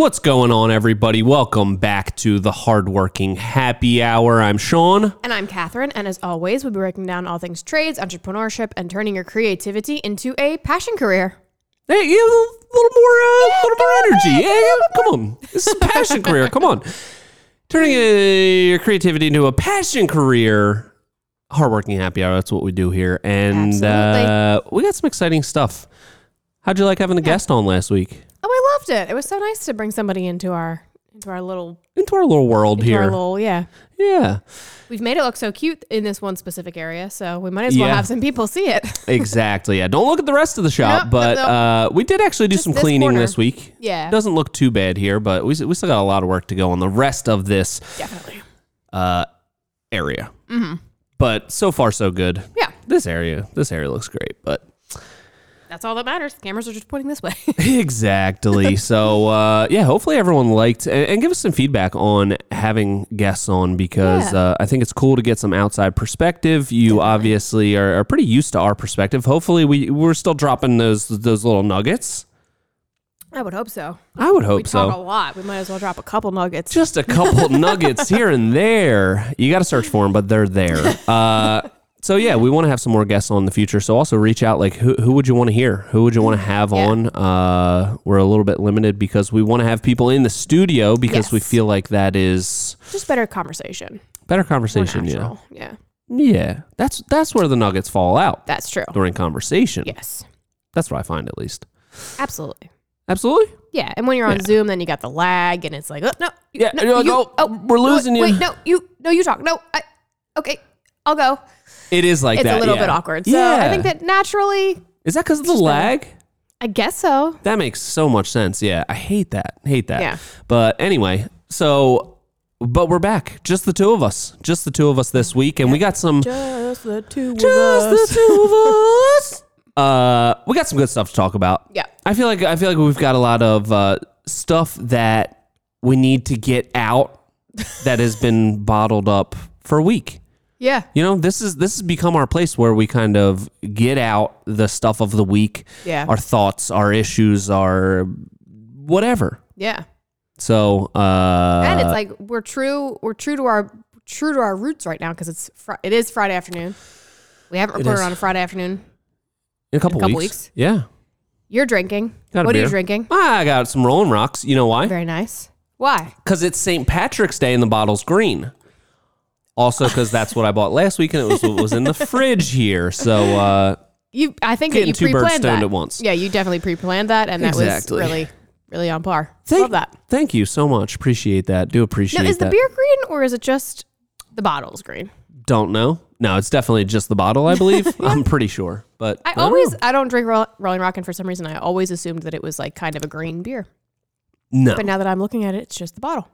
What's going on, everybody? Welcome back to the Hardworking Happy Hour. I'm Sean. And I'm Catherine, and as always, we'll be breaking down all things trades, entrepreneurship, and turning your creativity into a passion career. Hey, yeah, a little, little more, uh, little more energy. Yeah, yeah, come on. This is a passion career. Come on. Turning a, your creativity into a passion career. Hardworking Happy Hour. That's what we do here, and uh, we got some exciting stuff. How'd you like having a guest on last week? Oh, I loved it. It was so nice to bring somebody into our into our little Into our little world into here. our little yeah. yeah. We've made it look so cute in this one specific area, so we might as well Yeah. have some people see it. Exactly. Yeah. Don't look at the rest of the shop, Nope, but nope, uh, we did actually do Just some this cleaning corner. this week. Yeah. It doesn't look too bad here, but we, we still got a lot of work to go on the rest of this Definitely. uh, area. Mm-hmm. But so far, so good. Yeah. This area, this area looks great, but That's all that matters. Cameras are just pointing this way. exactly. so uh, yeah, hopefully everyone liked and, and give us some feedback on having guests on because Yeah. uh, I think it's cool to get some outside perspective. You obviously are, are pretty used to our perspective. Hopefully we we're still dropping those those little nuggets. I would hope so. I would We hope talk a lot. We might as well drop a couple nuggets. Just a couple nuggets here and there. You got to search for them, but they're there. Uh, so yeah, we want to have some more guests on in the future. So also reach out. Like, who, who would you want to hear? Who would you want to have Yeah. on? Uh, we're a little bit limited because we want to have people in the studio because we feel like that is just better conversation. better conversation. Yeah. Yeah. yeah. That's that's where the nuggets fall out That's true. during conversation. Yes. That's what I find at least. Absolutely. Absolutely. Yeah, and when you're on Yeah. Zoom, then you got the lag, and it's like, oh, no, Yeah, no, you're like, you- oh, we're no, losing you. Wait, no, you, no, you talk. No, I, okay, I'll go. It is like that. it's that. a little yeah. bit awkward. So yeah. I think that naturally, is that because of the better. lag? I guess so. That makes so much sense. Yeah, I hate that. Hate that. Yeah. But anyway, so but we're back. Just the two of us. Just the two of us this week, and we got some. Just the two Just the two of us. Uh, we got some good stuff to talk about. Yeah. I feel like I feel like we've got a lot of uh, stuff that we need to get out that has been bottled up for a week. Yeah. You know, this is this has become our place where we kind of get out the stuff of the week, Yeah. our thoughts, our issues, our whatever. Yeah. So, uh, And it's like we're true. We're true to our true to our roots right now because it's fr- it is Friday afternoon. We haven't recorded on a Friday afternoon. in a couple, couple weeks. weeks. Yeah, You're drinking. Got what are you drinking? I got some Rolling Rocks. You know why? Very nice. Why? Because it's St. Patrick's Day and the bottle's green. Also, because that's what I bought last week and it was what was in the fridge here. So, uh, You, I think that Getting you two birds pre-planned stoned that. at once. Yeah, you definitely pre-planned that, and that Exactly. was really, really on par. thank, Love that. Thank you so much. Appreciate that. Do appreciate Now, is the beer green or is it just the bottle's green? Don't know. No, it's definitely just the bottle. I believe. I'm pretty sure, but I don't always, know. I don't drink Roll- Rolling Rock, and for some reason, I always assumed that it was like kind of a green beer. no. But now that I'm looking at it, it's just the bottle.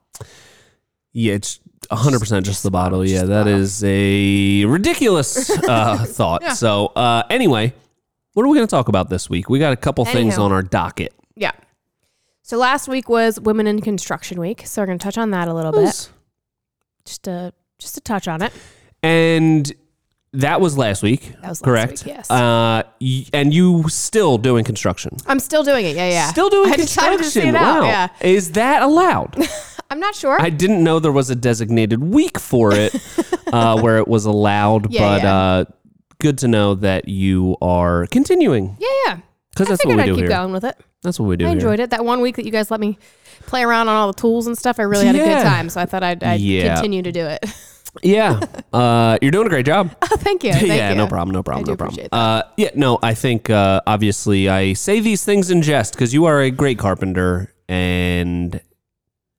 Yeah, it's 100 percent just the bottle. Yeah, that bottle. is a ridiculous uh, thought. Yeah. So, uh, anyway, what are we going to talk about this week? We got a couple things on our docket. Yeah. So last week was Women in Construction Week, so we're going to touch on that a little bit, just to just to touch on it. And that was last week. That was last correct. week, yes. Uh, y- and you still doing construction? I'm still doing it. Yeah, yeah. Still doing I decided construction? to see it out. wow. Yeah. Is that allowed? I'm not sure. I didn't know there was a designated week for it uh, where it was allowed, Yeah, but yeah. Uh, good to know that you are continuing yeah, yeah. because that's what we I'd do keep here. going with it. That's what we do I here. enjoyed it. That one week that you guys let me play around on all the tools and stuff, I really had a good time. So I thought I'd, I'd Yeah. continue to do it. Yeah, uh, you're doing a great job. oh, thank you. Thank yeah, you. no problem, no problem, no problem. Uh, yeah, no, I think uh, obviously I say these things in jest because you are a great carpenter, and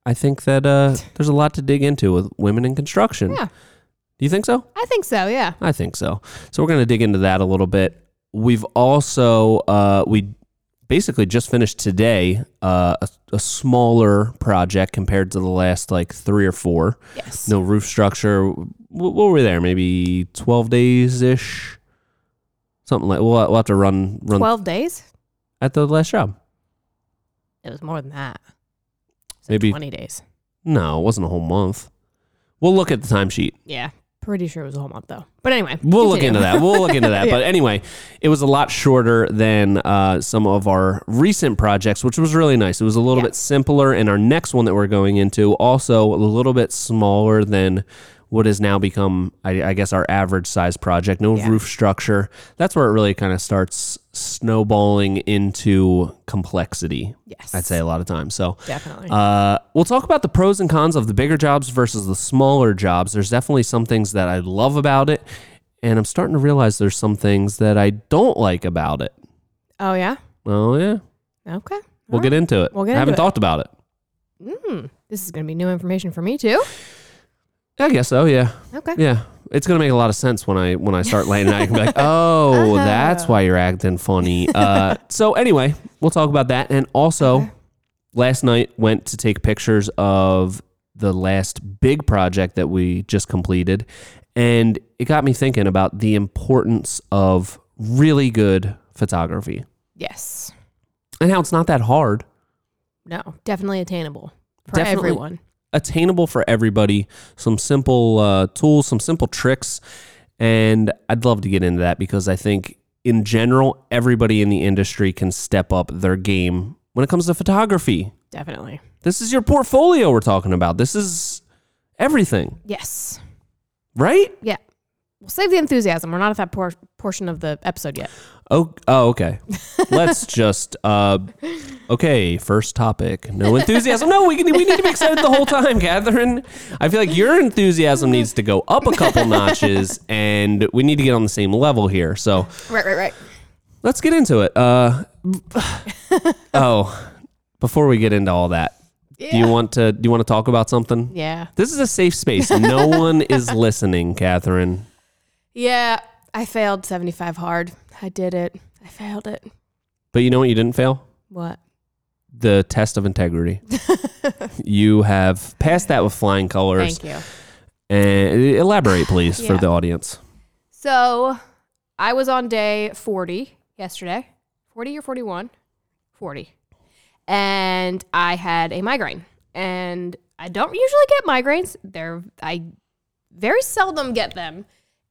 I think that uh, there's a lot to dig into with women in construction. Yeah. Do you think so? I think so. Yeah. I think so. So we're going to dig into that a little bit. We've also uh, we basically just finished today uh, a, a smaller project compared to the last like three or four. Yes. No roof structure. What, what were we there? Maybe twelve days ish. Something like we'll, we'll have to run run Twelve days. at the last job. It was more than that. So Maybe- twenty days. No, it wasn't a whole month. We'll look at the timesheet. Yeah. Pretty sure it was a whole month though. But anyway, We'll look into that. We'll look into that. But anyway, it was a lot shorter than uh, some of our recent projects, which was really nice. It was a little Yeah. bit simpler, and our next one that we're going into also a little bit smaller than what has now become, I, I guess, our average size project. No Yeah. roof structure. That's where it really kind of starts snowballing into complexity. Yes, I'd say a lot of times. So. definitely. Uh, we'll talk about the pros and cons of the bigger jobs versus the smaller jobs. There's definitely some things that I love about it, and I'm starting to realize there's some things that I don't like about it. oh yeah. Oh yeah, Okay. we'll get into it. We'll get I haven't it. talked about it. Mm, this is gonna be new information for me too. I guess so. Yeah, Okay. yeah. It's gonna make a lot of sense when I when I start laying it out. I can be like, oh, that's why you're acting funny. Uh, so anyway, we'll talk about that, and also. Last night went to take pictures of the last big project that we just completed and it got me thinking about the importance of really good photography Yes. and how it's not that hard No. Definitely attainable for Definitely. everyone. Attainable for everybody some simple uh, tools some simple tricks and i'd love to get into that because i think in general everybody in the industry can step up their game when it comes to photography Definitely. this is your portfolio we're talking about this is everything Yes. right Yeah. We'll save the enthusiasm. We're not at that por- portion of the episode yet. Oh, oh okay. Let's just uh okay, first topic. No enthusiasm. No, we we need to be excited the whole time, Catherine. I feel like your enthusiasm needs to go up a couple notches and we need to get on the same level here. So, Right, right, right. let's get into it. Uh Oh, before we get into all that, do you want to do you want to talk about something? Yeah. This is a safe space. No one is listening, Catherine. Yeah. I failed 75 hard. I did it. I failed it. But you know what you didn't fail? What? the test of integrity. you have passed that with flying colors. Thank you. And elaborate, please, for the audience. So I was on day 40 yesterday. 40 or 41? 40. And I had a migraine. And I don't usually get migraines. They're I very seldom get them.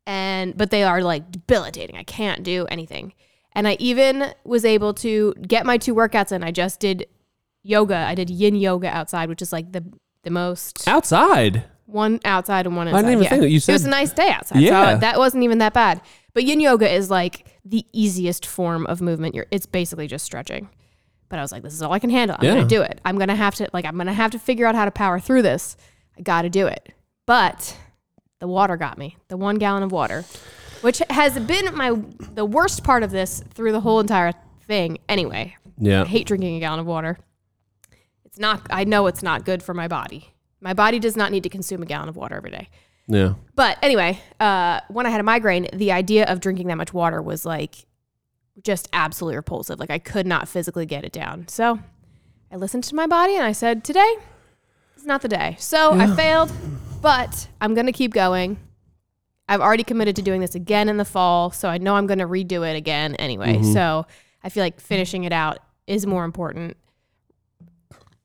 And but they are like debilitating. I can't do anything. And I even was able to get my two workouts in. I just did yoga. I did yin yoga outside, which is like the the most Outside. one outside and one I inside. didn't even yeah. think that. You said it was a nice day outside. Yeah. So that wasn't even that bad. But yin yoga is like the easiest form of movement. You're it's basically just stretching. But I was like, this is all I can handle. I'm Yeah. gonna do it. I'm gonna have to like I'm gonna have to figure out how to power through this. I gotta do it. But the water got me. The one gallon of water. Which has been my the worst part of this through the whole entire thing. Anyway, Yeah. I hate drinking a gallon of water. It's not, I know it's not good for my body. My body does not need to consume a gallon of water every day. Yeah. But anyway, uh, when I had a migraine, the idea of drinking that much water was like just absolutely repulsive. Like I could not physically get it down. So I listened to my body and I said, today is not the day. So I failed, but I'm going to keep going. I've already committed to doing this again in the fall. So I know I'm going to redo it again anyway. So I feel like finishing it out is more important,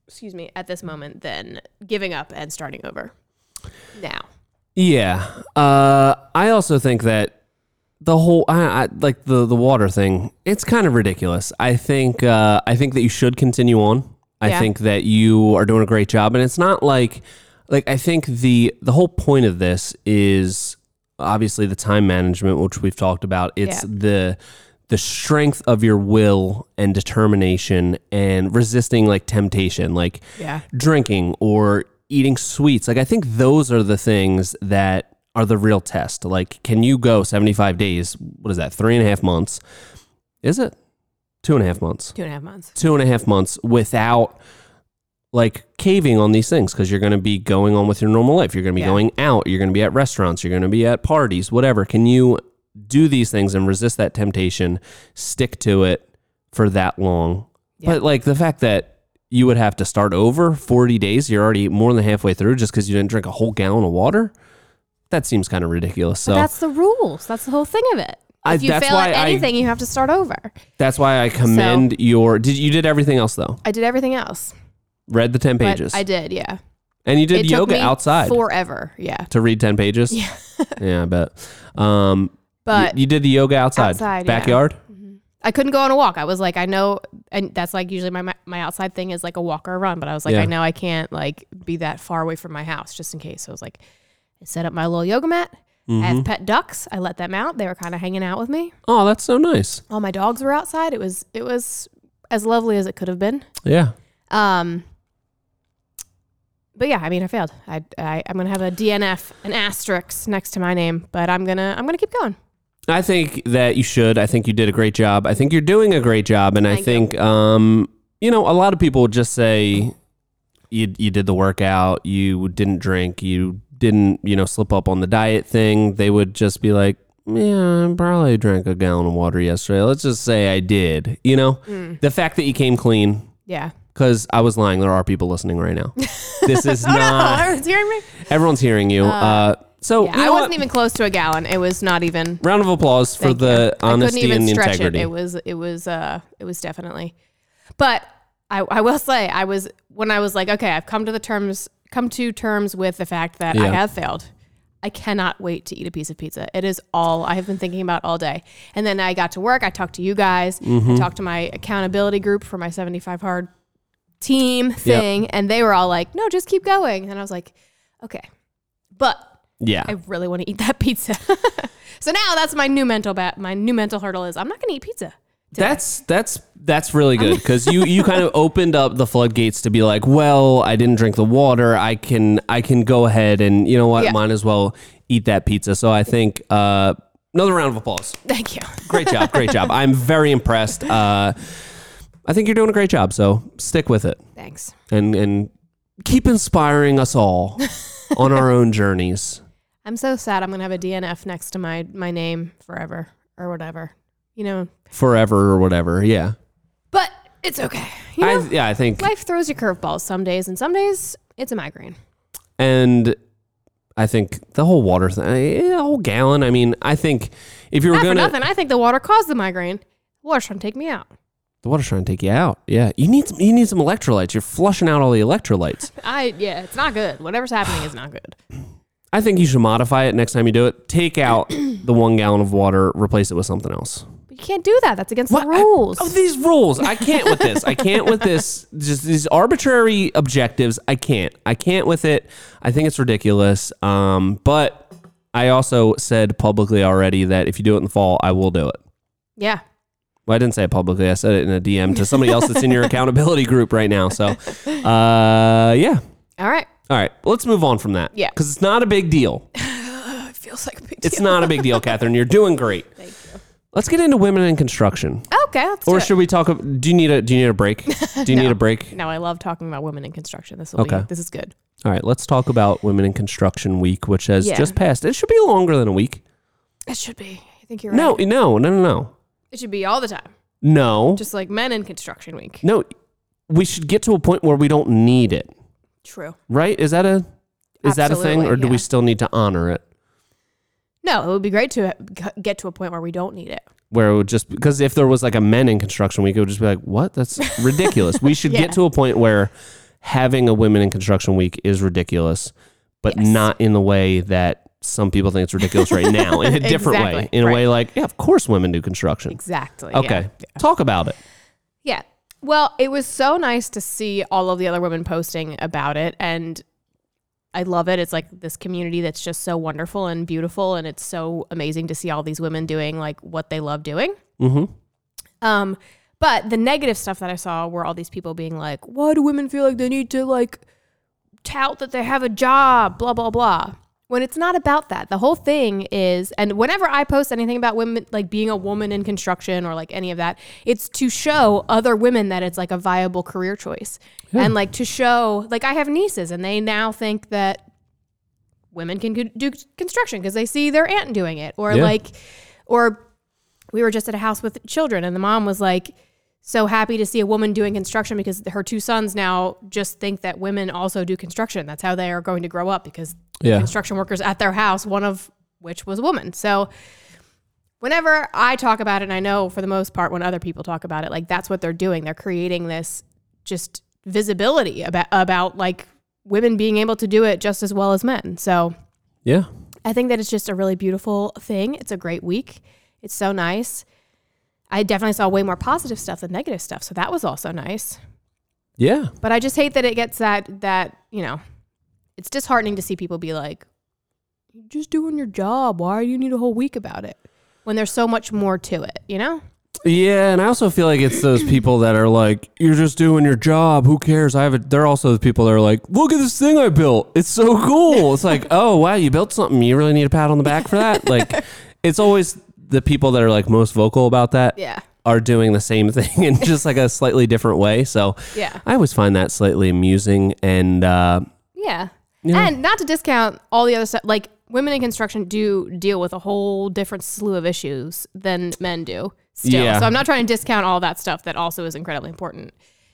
excuse me, at this moment than giving up and starting over now. Yeah. Uh, I also think that the whole I, I, like the the water thing. It's kind of ridiculous. I think uh, I think that you should continue on. I Yeah. think that you are doing a great job, and it's not like like I think the the whole point of this is obviously the time management, which we've talked about. It's Yeah. the the strength of your will and determination and resisting like temptation like Yeah. drinking or eating sweets. Like I think those are the things that are the real test. Like, can you go 75 days? What is that? Three and a half months? Is it? Two and a half months. Two and a half months. Two and a half months without like caving on these things because you're going to be going on with your normal life. You're going to be Yeah. going out. You're going to be at restaurants. You're going to be at parties, whatever. Can you do these things and resist that temptation? Stick to it for that long. Yeah. But like the fact that you would have to start over 40 days, you're already more than halfway through just because you didn't drink a whole gallon of water. That seems kind of ridiculous. So But that's the rules. That's the whole thing of it. If you that's fail why at I- anything, you have to start over. that's why I commend your. Did you did everything else though? I did everything else. Read the 10 But pages, I did, yeah. and you did yoga outside forever. Yeah. to read 10 pages. Yeah. yeah, I bet. Um, But you, you did the yoga outside, Outside, yeah. backyard. I couldn't go on a walk. I was like, I know, and that's like usually my my outside thing is like a walk or a run. But I was like, Yeah. I know I can't like be that far away from my house just in case. So I was like, I set up my little yoga mat. I Mm-hmm. have pet ducks. I let them out. They were kind of hanging out with me. Oh, that's so nice. All my dogs were outside. It was it was as lovely as it could have been. Yeah. Um, but yeah, I mean, I failed. I, I I'm gonna have a DNF, an asterisk next to my name, but I'm gonna I'm gonna keep going. I think that you should. I think you did a great job. I think you're doing a great job, and I Thank you. think um, you know a lot of people would just say you you did the workout, you didn't drink, you didn't you know slip up on the diet thing. They would just be like, yeah, I probably drank a gallon of water yesterday. Let's just say I did. You know, Mm. the fact that you came clean. Yeah. Because I was lying. There are people listening right now. This is Oh no, not. everyone's hearing me. Everyone's hearing you. Uh, so Yeah, you I wasn't what? even close to a gallon. It was not even. Round of applause for Thank the you. Honesty even and integrity. it. It was it was uh it was definitely. But I I will say I was when I was like okay I've come to the terms come to terms with the fact that I have failed. I cannot wait to eat a piece of pizza. It is all I have been thinking about all day. And then I got to work. I talked to you guys. Mm-hmm. I talked to my accountability group for my 75 hard team thing. And they were all like, no, just keep going. And I was like, okay. But yeah. I really want to eat that pizza. so now that's my new mental bat. My new mental hurdle is I'm not going to eat pizza. That's that's that's really good because you you kind of opened up the floodgates to be like, well, I didn't drink the water. I can I can go ahead and you know what, Yeah. might as well eat that pizza. So I think uh, another round of applause. Thank you. Great job, great job. I'm very impressed. Uh, I think you're doing a great job. So stick with it Thanks. and and keep inspiring us all on our own journeys. I'm so sad. I'm going to have a DNF next to my my name forever or whatever. You know, Forever or whatever. Yeah. but it's okay. You know, I yeah, I think life throws you curveballs some days, and some days it's a migraine. and I think the whole water thing, eh, a whole gallon. I mean, I think if you were Not for gonna, nothing. I think the water caused the migraine. The water's trying to take me out. The water's trying to take you out. Yeah, you need some, you need some electrolytes. You're flushing out all the electrolytes. I yeah, it's not good. Whatever's happening is not good. I think you should modify it next time you do it. Take out the one gallon of water, replace it with something else. But you can't do that. That's against What? the rules. Oh, these rules. I can't with this. I can't with this. Just these arbitrary objectives. I can't. I can't with it. I think it's ridiculous. Um, but I also said publicly already that if you do it in the fall, I will do it. yeah. Well, I didn't say it publicly. I said it in a DM to somebody else that's in your accountability group right now. So, uh, yeah. All right. All right. Let's move on from that. Yeah. Because it's not a big deal. It feels like a big deal. It's not a big deal, Catherine. You're doing great. Thank you. Let's get into women in construction. Okay, let's do Or it. should we talk? Do you need a Do you need a break? Do you need a break? No, I love talking about women in construction. This will Okay. be this is good. All right. Let's talk about Women in Construction Week, which has Yeah. just passed. It should be longer than a week. It should be. I think you're No, right. no, no, no, no, It should be all the time. no, Just like men in construction week. no. We should get to a point where we don't need it. True. Right? Is that a is that a thing, or do we still need to honor it? No, it would be great to get to a point where we don't need it. where it would just because if there was like a men in construction week, it would just be like, what? That's ridiculous. we should Yeah. get to a point where having a women in construction week is ridiculous, but Yes. not in the way that some people think it's ridiculous right now. In a different way, Exactly, in a way like, yeah, of course women do construction. Exactly. Okay, Yeah. talk about it. Yeah. Well, it was so nice to see all of the other women posting about it and I love it. It's like this community that's just so wonderful and beautiful and it's so amazing to see all these women doing like what they love doing. hmm Um but the negative stuff that I saw were all these people being like, "Why do women feel like they need to like tout that they have a job, blah blah blah." When it's not about that. The whole thing is and whenever I post anything about women like being a woman in construction or like any of that, it's to show other women that it's like a viable career choice. And like to show like I have nieces and they now think that women can do construction because they see their aunt doing it or Yeah. like or we were just at a house with children and the mom was like so happy to see a woman doing construction because her two sons now just think that women also do construction that's how they are going to grow up because Yeah. construction workers at their house one of which was a woman so whenever i talk about it and i know for the most part when other people talk about it like that's what they're doing they're creating this just visibility about about like women being able to do it just as well as men so Yeah. I think that it's just a really beautiful thing. It's a great week. It's so nice. I definitely saw way more positive stuff than negative stuff, so that was also nice. Yeah. But I just hate that it gets that that, you know, it's disheartening to see people be like, You're just doing your job. Why do you need a whole week about it? When there's so much more to it, you know? Yeah, and I also feel like it's those people that are like, "You're just doing your job. Who cares?" I have it. They're also the people that are like, "Look at this thing I built. It's so cool." It's like, "Oh wow, you built something. You really need a pat on the back for that." Like, it's always the people that are like most vocal about that Yeah. are doing the same thing in just like a slightly different way. So Yeah. I always find that slightly amusing. And uh, Yeah. Yeah. And not to discount all the other stuff, like women in construction do deal with a whole different slew of issues than men do still. Yeah. So I'm not trying to discount all that stuff that also is incredibly important.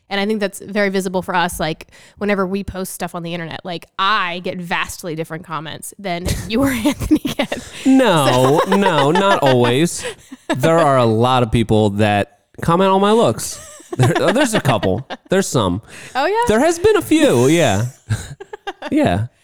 And I think that's very visible for us. Like whenever we post stuff on the internet, like I get vastly different comments than you or Anthony get. no, no, not always. There are a lot of people that comment on my looks. There, there's a couple. There's some. Oh yeah. There has been a few. Yeah. Yeah.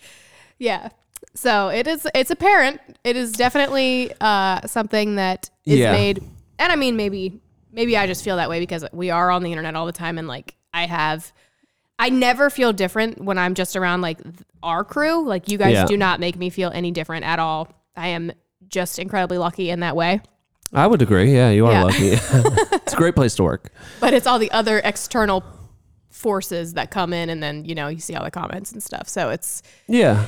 Yeah. So it is it's apparent. It is definitely uh, something that is Yeah. made and I mean maybe maybe I just feel that way because we are on the internet all the time and like I have I never feel different when I'm just around like th- our crew. Like you guys Yeah. do not make me feel any different at all. I am just incredibly lucky in that way. I would agree. Yeah, you are Yeah. lucky. it's a great place to work. But it's all the other external forces that come in and then, you know, you see all the comments and stuff. So it's Yeah.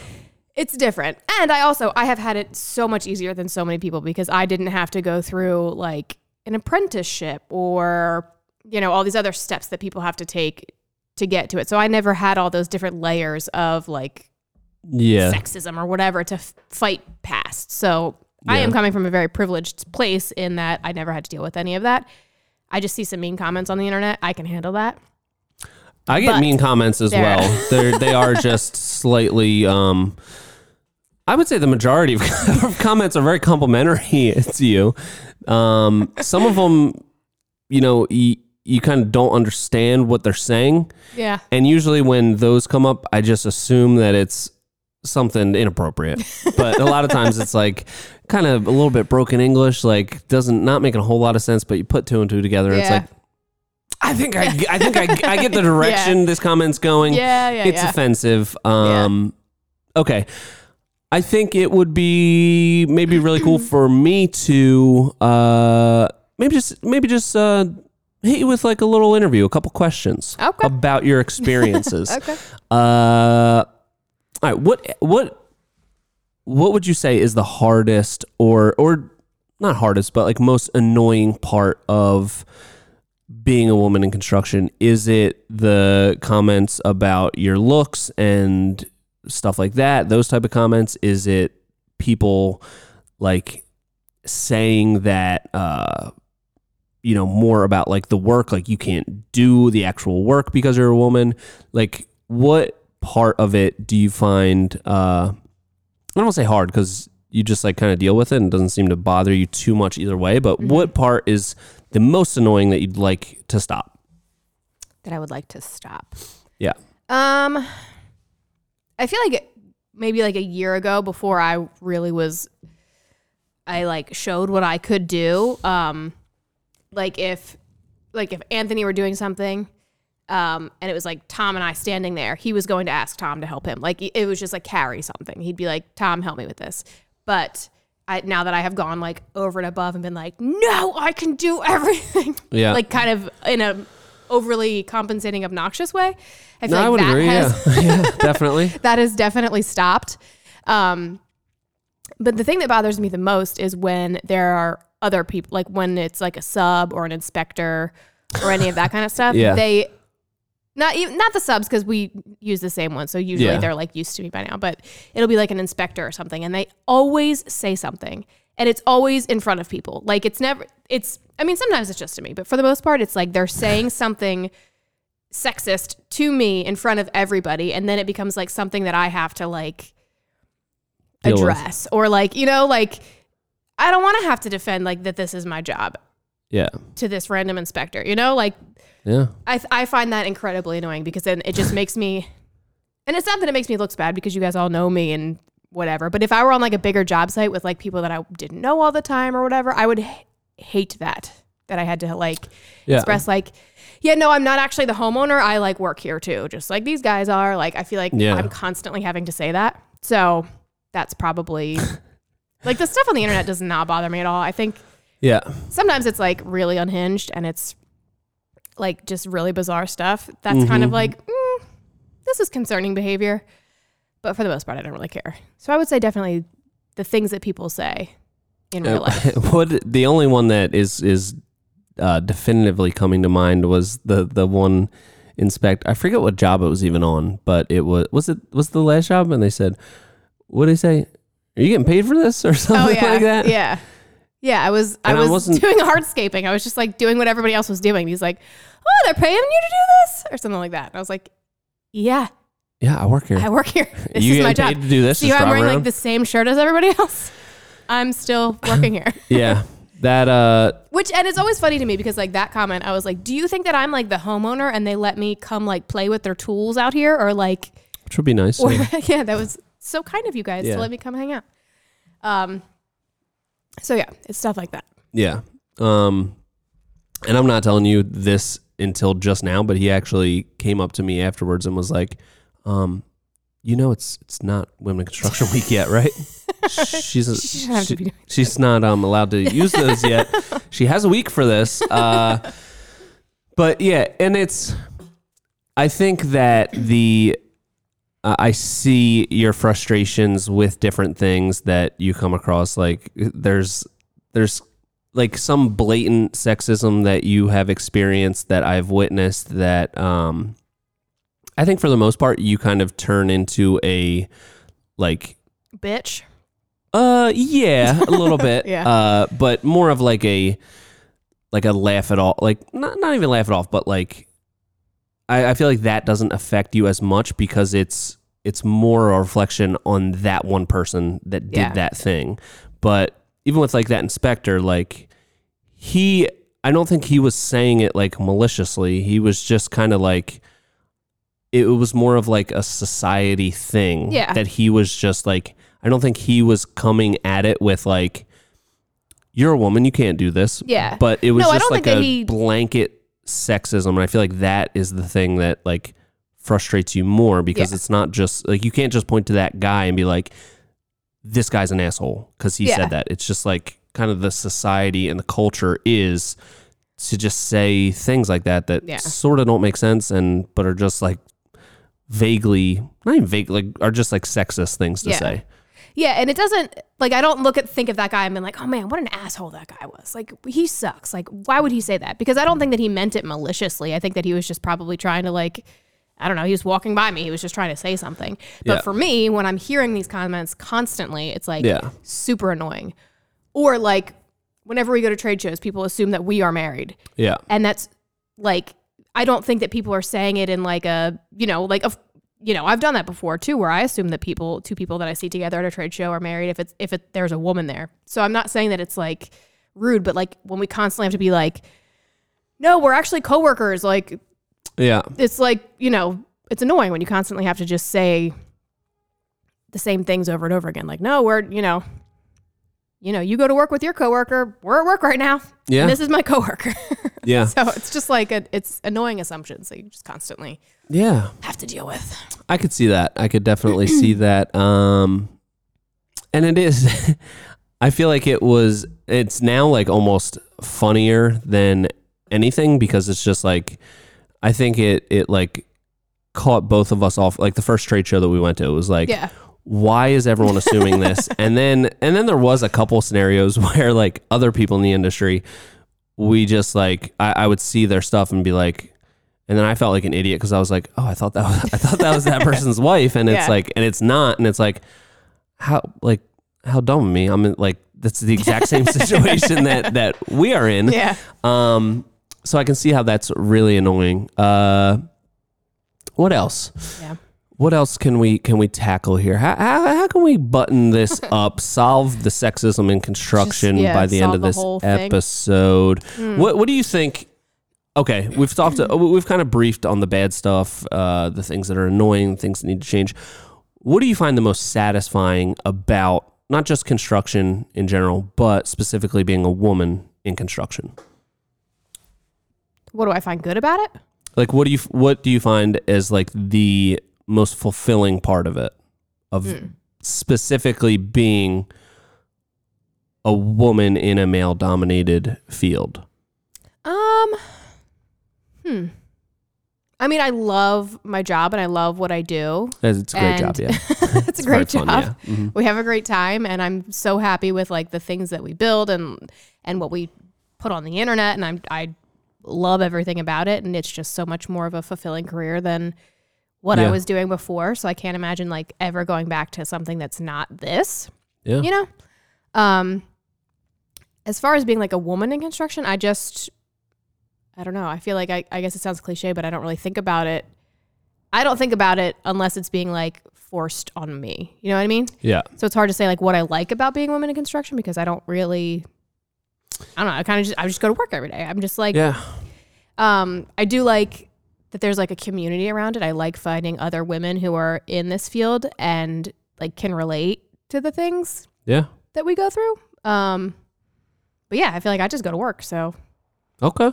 it's different. And I also I have had it so much easier than so many people because I didn't have to go through like an apprenticeship or you know all these other steps that people have to take to get to it. So I never had all those different layers of like Yeah. sexism or whatever to f- fight past. So I am coming from a very privileged place in that I never had to deal with any of that. I just see some mean comments on the internet. I can handle that. I get But mean comments as they're- well. They're they are just slightly um I would say the majority of, of comments are very complimentary to you. Um some of them you know, you, you kind of don't understand what they're saying. Yeah. And usually when those come up, I just assume that it's something inappropriate. but a lot of times it's like kind of a little bit broken English, like doesn't not making a whole lot of sense, but you put two and two together and it's like I think I, I think I, I get the direction this comment's going. Yeah, yeah, it's yeah. offensive. Um, okay. I think it would be maybe really cool for me to uh, maybe just maybe just uh, hit you with like a little interview, a couple questions Okay. about your experiences. Okay. Uh, all right. What what what would you say is the hardest or or not hardest, but like most annoying part of being a woman in construction? Is it the comments about your looks and stuff like that? Those type of comments? Is it people like saying that uh you know more about like the work like you can't do the actual work because you're a woman like what part of it do you find uh i don't want to say hard because you just like kind of deal with it and it doesn't seem to bother you too much either way but what part is the most annoying that you'd like to stop That I would like to stop. yeah Um, I feel like maybe like a year ago, before I really was, I like showed what I could do. Um, like if, like if Anthony were doing something, um, and it was like Tom and I standing there, he was going to ask Tom to help him. Like it was just like carry something. He'd be like, "Tom, help me with this." But I, now that I have gone like over and above and been like, "No, I can do everything," yeah like kind of in a overly compensating, obnoxious way. I feel no, like i would that agree has yeah yeah definitely that has definitely stopped. Um, but the thing that bothers me the most is when there are other people, like when it's like a sub or an inspector or any of that kind of stuff. Yeah. They not even not the subs because we use the same one, so usually Yeah. they're like used to me by now. But it'll be like an inspector or something, and they always say something, and it's always in front of people. Like it's never. It's. I mean, sometimes it's just to me, but for the most part, it's like they're saying something sexist to me in front of everybody and then it becomes like something that I have to like Deal with. address or like you know like I don't want to have to defend like that this is my job yeah to this random inspector you know like yeah I I find that incredibly annoying because then it just makes me and it's not that it makes me look bad because you guys all know me and whatever. But if I were on like a bigger job site with like people that I didn't know all the time or whatever, I would h- hate that. That I had to like Yeah. express like, yeah, no, I'm not actually the homeowner. I like work here too, just like these guys are. Like I feel like Yeah. I'm constantly having to say that. So that's probably like the stuff on the internet does not bother me at all. I think Yeah. sometimes it's like really unhinged and it's like just really bizarre stuff. That's kind of Mhm. like, mm, this is concerning behavior. But for the most part, I don't really care. So I would say definitely the things that people say in real life. what the only one that is is uh, definitively coming to mind was the the one inspect. I forget what job it was even on, but it was was it was the last job, and they said, "What did they say? Are you getting paid for this or Oh something yeah, like that?" yeah, yeah. I was I And I was doing hardscaping. I was just like doing what everybody else was doing. He's like, oh, they're paying you to do this or something like that. And I was like, yeah, Yeah, I work here. I work here. This you is my job. to do this? See I'm wearing around? like the same shirt as everybody else? I'm still working here. yeah, that uh, Which and it's always funny to me because like that comment, I was like, "Do you think that I'm like the homeowner and they let me come like play with their tools out here, or like, which would be nice. or yeah. yeah, that was so kind of you guys Yeah. to let me come hang out." Um. So yeah, it's stuff like that. Yeah. Um, and I'm not telling you this until just now, but he actually came up to me afterwards and was like, um, you know, it's it's not Women Construction Week yet, right? She's a, She she- she's not um allowed to use those yet. She has a week for this. Uh, but yeah, and it's. I think that the I see your frustrations with different things that you come across. Like there's there's like some blatant sexism that you have experienced that I've witnessed that um I think for the most part you kind of turn into a like Bitch. uh yeah, a little bit. Yeah. Uh but more of like a like a laugh at all like not not even laugh it off, but like I, I feel like that doesn't affect you as much because it's it's more a reflection on that one person that did Yeah. that thing. But even with like that inspector, like he I don't think he was saying it like maliciously. He was just kind of like it was more of like a society thing Yeah. that he was just like I don't think he was coming at it with like you're a woman, you can't do this. Yeah. But it was No, I just don't like think a he- blanket sexism and I feel like that is the thing that like frustrates you more because Yeah. it's not just like you can't just point to that guy and be like this guy's an asshole because he Yeah. said that. It's just like kind of the society and the culture is to just say things like that that Yeah. sort of don't make sense and but are just like vaguely not even vague like are just like sexist things to say. Yeah, and it doesn't like I don't look at think of that guy and be like, oh man, what an asshole that guy was. Like he sucks. Like why would he say that? Because I don't think that he meant it maliciously. I think that he was just probably trying to like, I don't know. He was walking by me. He was just trying to say something. But Yeah. for me, when I'm hearing these comments constantly, it's like Yeah. super annoying. Or like whenever we go to trade shows, people assume that we are married, Yeah. and that's like I don't think that people are saying it in like a you know like a you know I've done that before too where I assume that people two people that I see together at a trade show are married if it's if it there's a woman there so I'm not saying that it's like rude but like when we constantly have to be like no we're actually coworkers like Yeah. it's like you know it's annoying when you constantly have to just say the same things over and over again like no we're you know you know you go to work with your coworker we're at work right now Yeah. and this is my coworker Yeah. so it's just like a, it's annoying assumptions that you just constantly Yeah. have to deal with. I could see that. I could definitely see that. Um, and it is. I feel like it was. It's now like almost funnier than anything because it's just like. I think it it like caught both of us off. Like the first trade show that we went to, it was like, Yeah. Why is everyone assuming this? and then and then there was a couple scenarios where like other people in the industry, we just like I, I would see their stuff and be like, and then I felt like an idiot because I was like, oh, I thought that was I thought that was that person's wife, and it's Yeah. like, and it's not, and it's like, how like how dumb of me? I'm in, like that's the exact same situation that that we are in. Yeah. Um, so I can see how that's really annoying. Uh, what else? Yeah. What else can we can we tackle here? How, how, how can we button this up? Solve the sexism in construction Just, yeah, by the end of the this episode. What what do you think? Okay, we've talked. we've kind of briefed on the bad stuff, uh, the things that are annoying, things that need to change. what do you find the most satisfying about not just construction in general, but specifically being a woman in construction? What do I find good about it? Like, what do you what do you find as like the most fulfilling part of it, of specifically being a woman in a male dominated field? Um, hmm. I mean, I love my job and I love what I do. It's a great job, yeah. it's a great job. fun, yeah. Mhm. We have a great time, and I'm so happy with like the things that we build and and what we put on the internet. And I'm I love everything about it, and it's just so much more of a fulfilling career than what I was doing before. So I can't imagine like ever going back to something that's not this. Yeah. You know, um, as far as being like a woman in construction, I just I don't know. I feel like I, I guess it sounds cliche, but I don't really think about it. I don't think about it unless it's being like forced on me. You know what I mean? Yeah. So it's hard to say like what I like about being a woman in construction because I don't really I don't know. I kind of just I just go to work every day. I'm just like Yeah. um I do like that there's like a community around it. I like finding other women who are in this field and like can relate to the things Yeah. that we go through. Um but yeah, I feel like I just go to work. So Okay.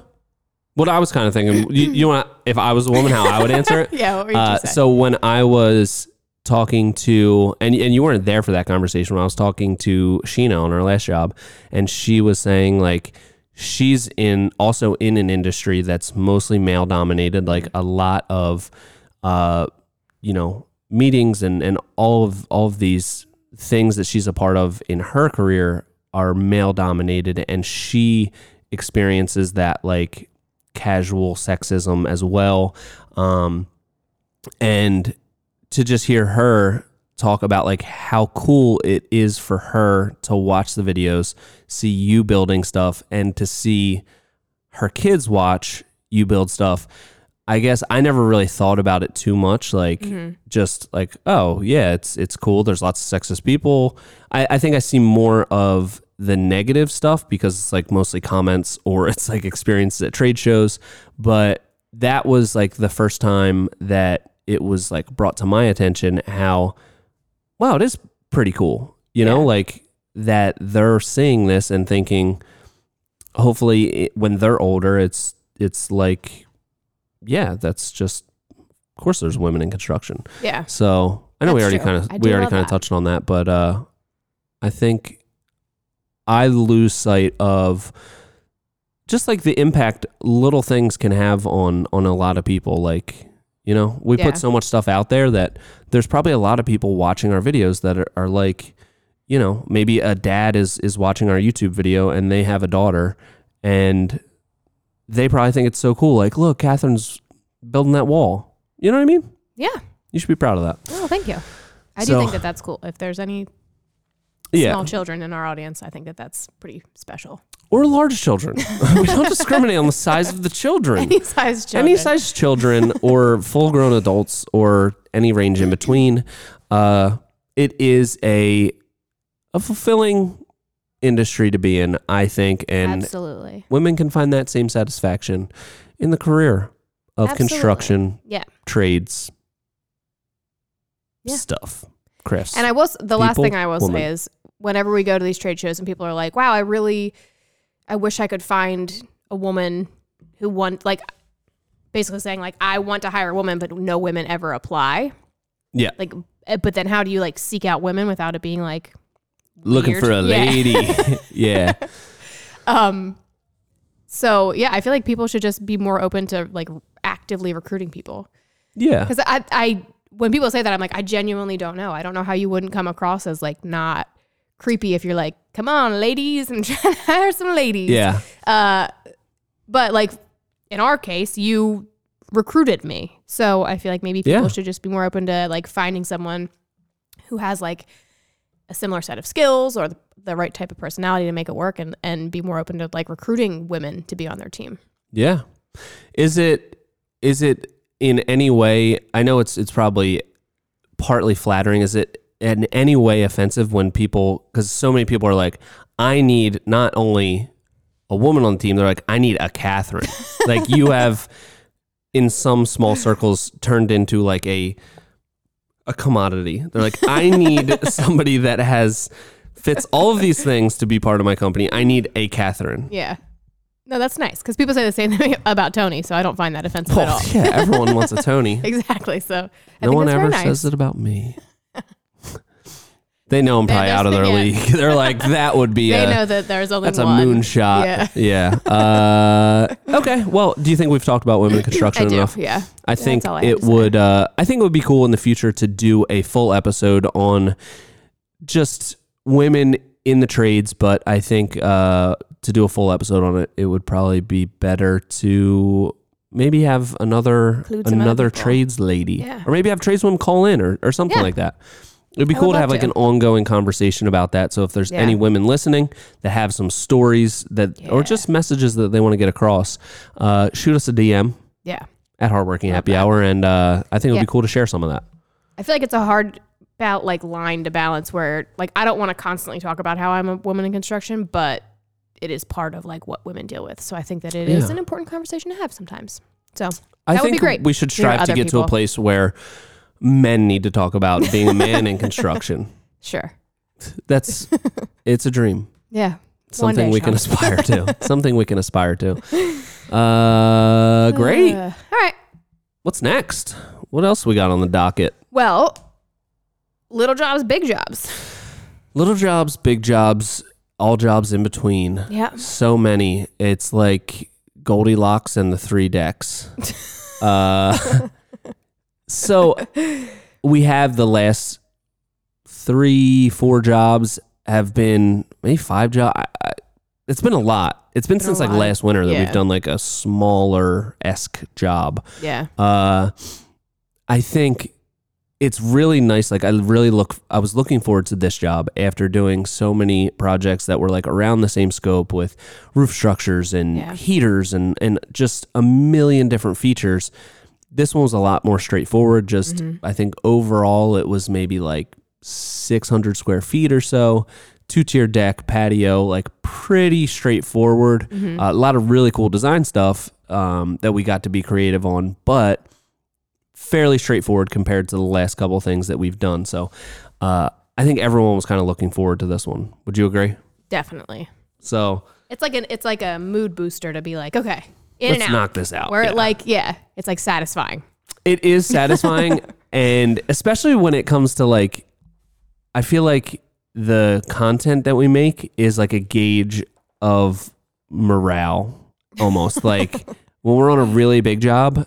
What I was kind of thinking, you, you want if I was a woman, how I would answer it? yeah, what were you Uh, so when I was talking to and and you weren't there for that conversation when I was talking to Sheena on her last job and she was saying like she's in also in an industry that's mostly male dominated like a lot of uh you know meetings and and all of all of these things that she's a part of in her career are male dominated. And she experiences that like casual sexism as well. Um and to just hear her talk about like how cool it is for her to watch the videos, see you building stuff, and to see her kids watch you build stuff. I guess I never really thought about it too much. Like Mm-hmm. just like, oh yeah, it's it's cool. There's lots of sexist people. I, I think I see more of the negative stuff because it's like mostly comments or it's like experiences at trade shows. But that was like the first time that it was like brought to my attention how wow, it is pretty cool. You know, Yeah. like that they're seeing this and thinking hopefully it, when they're older it's it's like yeah, that's just of course there's women in construction. yeah. So I know we already kind of we already kind of touched on that, but uh, I think I lose sight of just like the impact little things can have on on a lot of people. Like you know, we Yeah. put so much stuff out there that there's probably a lot of people watching our videos that are, are like, you know, maybe a dad is is watching our YouTube video and they have a daughter and they probably think it's so cool. Like, look, Catherine's building that wall. You know what I mean? Yeah. You should be proud of that. Oh, thank you. I So- do think that that's cool. If there's any Yeah. small children in our audience, I think that that's pretty special. Or large children. we don't discriminate on the size of the children. Any size children. Any size children or full grown adults or any range in between. Uh, it is a a fulfilling industry to be in, I think, and Absolutely. women can find that same satisfaction in the career of Absolutely. construction, Yeah. trades, Yeah. stuff, crafts. And I will. s- The last thing I will woman. say is, whenever we go to these trade shows and people are like, "Wow, I really, I wish I could find a woman who want like." Basically saying like I want to hire a woman, but no women ever apply. yeah, Like, eh, but then how do you like seek out women without it being like looking weird? for a Yeah. lady. yeah. Um, so yeah, I feel like people should just be more open to like actively recruiting people. Yeah. Because I, I, when people say that, I'm like, I genuinely don't know. I don't know how you wouldn't come across as like not creepy if you're like, come on, ladies, and trying to hire some ladies. Yeah. Uh, but like in our case, you recruited me, so I feel like maybe people Yeah. should just be more open to like finding someone who has like a similar set of skills or the, the right type of personality to make it work, and and be more open to like recruiting women to be on their team. Yeah. Is it is it in any way I know it's it's probably partly flattering. Is it in any way offensive when people cuz so many people are like I need not only a woman on the team, they're like I need a Catherine. like you have in some small circles turned into like a a commodity. They're like, I need somebody that has fits all of these things to be part of my company. I need a Catherine. Yeah. No, that's nice because people say the same thing about Tony, so I don't find that offensive at all. Yeah, everyone wants a Tony. Exactly. So I no one ever nice. says it about me. They know I'm probably out of their league. They're like, that would be They a know that there's only that's a moonshot. Yeah. Yeah. Uh, okay. Well, do you think we've talked about women in construction I do. enough? Yeah. I think I it would. Uh, I think it would be cool in the future to do a full episode on just women in the trades. But I think uh, to do a full episode on it, it would probably be better to maybe have another Include another trades lady, Yeah. or maybe have tradeswomen call in or, or something Yeah. like that. It'd be I cool to have like to. an ongoing conversation about that. So if there's Yeah. any women listening that have some stories that, or just messages that they want to get across, uh, shoot us a DM Yeah. at Hardworking Love Happy that. Hour, and uh, I think it would Yeah. be cool to share some of that. I feel like it's a hard about like line to balance where like I don't want to constantly talk about how I'm a woman in construction, but it is part of like what women deal with. So I think that it is Yeah. an important conversation to have sometimes. So I That would be think great we should strive to get to a place where men need to talk about being a man in construction. sure. That's it's a dream. Yeah. Something we can aspire to. Something we can aspire to. Uh, great. Uh, all right. What's next? What else we got on the docket? Well, little jobs, big jobs. Little jobs, big jobs, all jobs in between. Yeah. So many. It's like Goldilocks and the three decks. uh, so we have the last three, four jobs have been maybe five jobs. It's been a lot. It's been Been since like lot. last winter that Yeah. we've done like a smaller esque job. Yeah. Uh, I think it's really nice. Like I really look, I was looking forward to this job after doing so many projects that were like around the same scope with roof structures and Yeah. heaters and and just a million different features. This one was a lot more straightforward. Just Mm-hmm. I think overall it was maybe like 600 square feet or so. Two tier deck, patio, like pretty straightforward. Mm-hmm. Uh, a lot of really cool design stuff um, that we got to be creative on, but fairly straightforward compared to the last couple of things that we've done. So uh, I think everyone was kind of looking forward to this one. Would you agree? Definitely. So It's like an it's like a mood booster to be like, okay, in let's and out. knock this out. Where Yeah. it like, yeah, it's like satisfying. it is satisfying, and especially when it comes to like, I feel like the content that we make is like a gauge of morale, almost like when we're on a really big job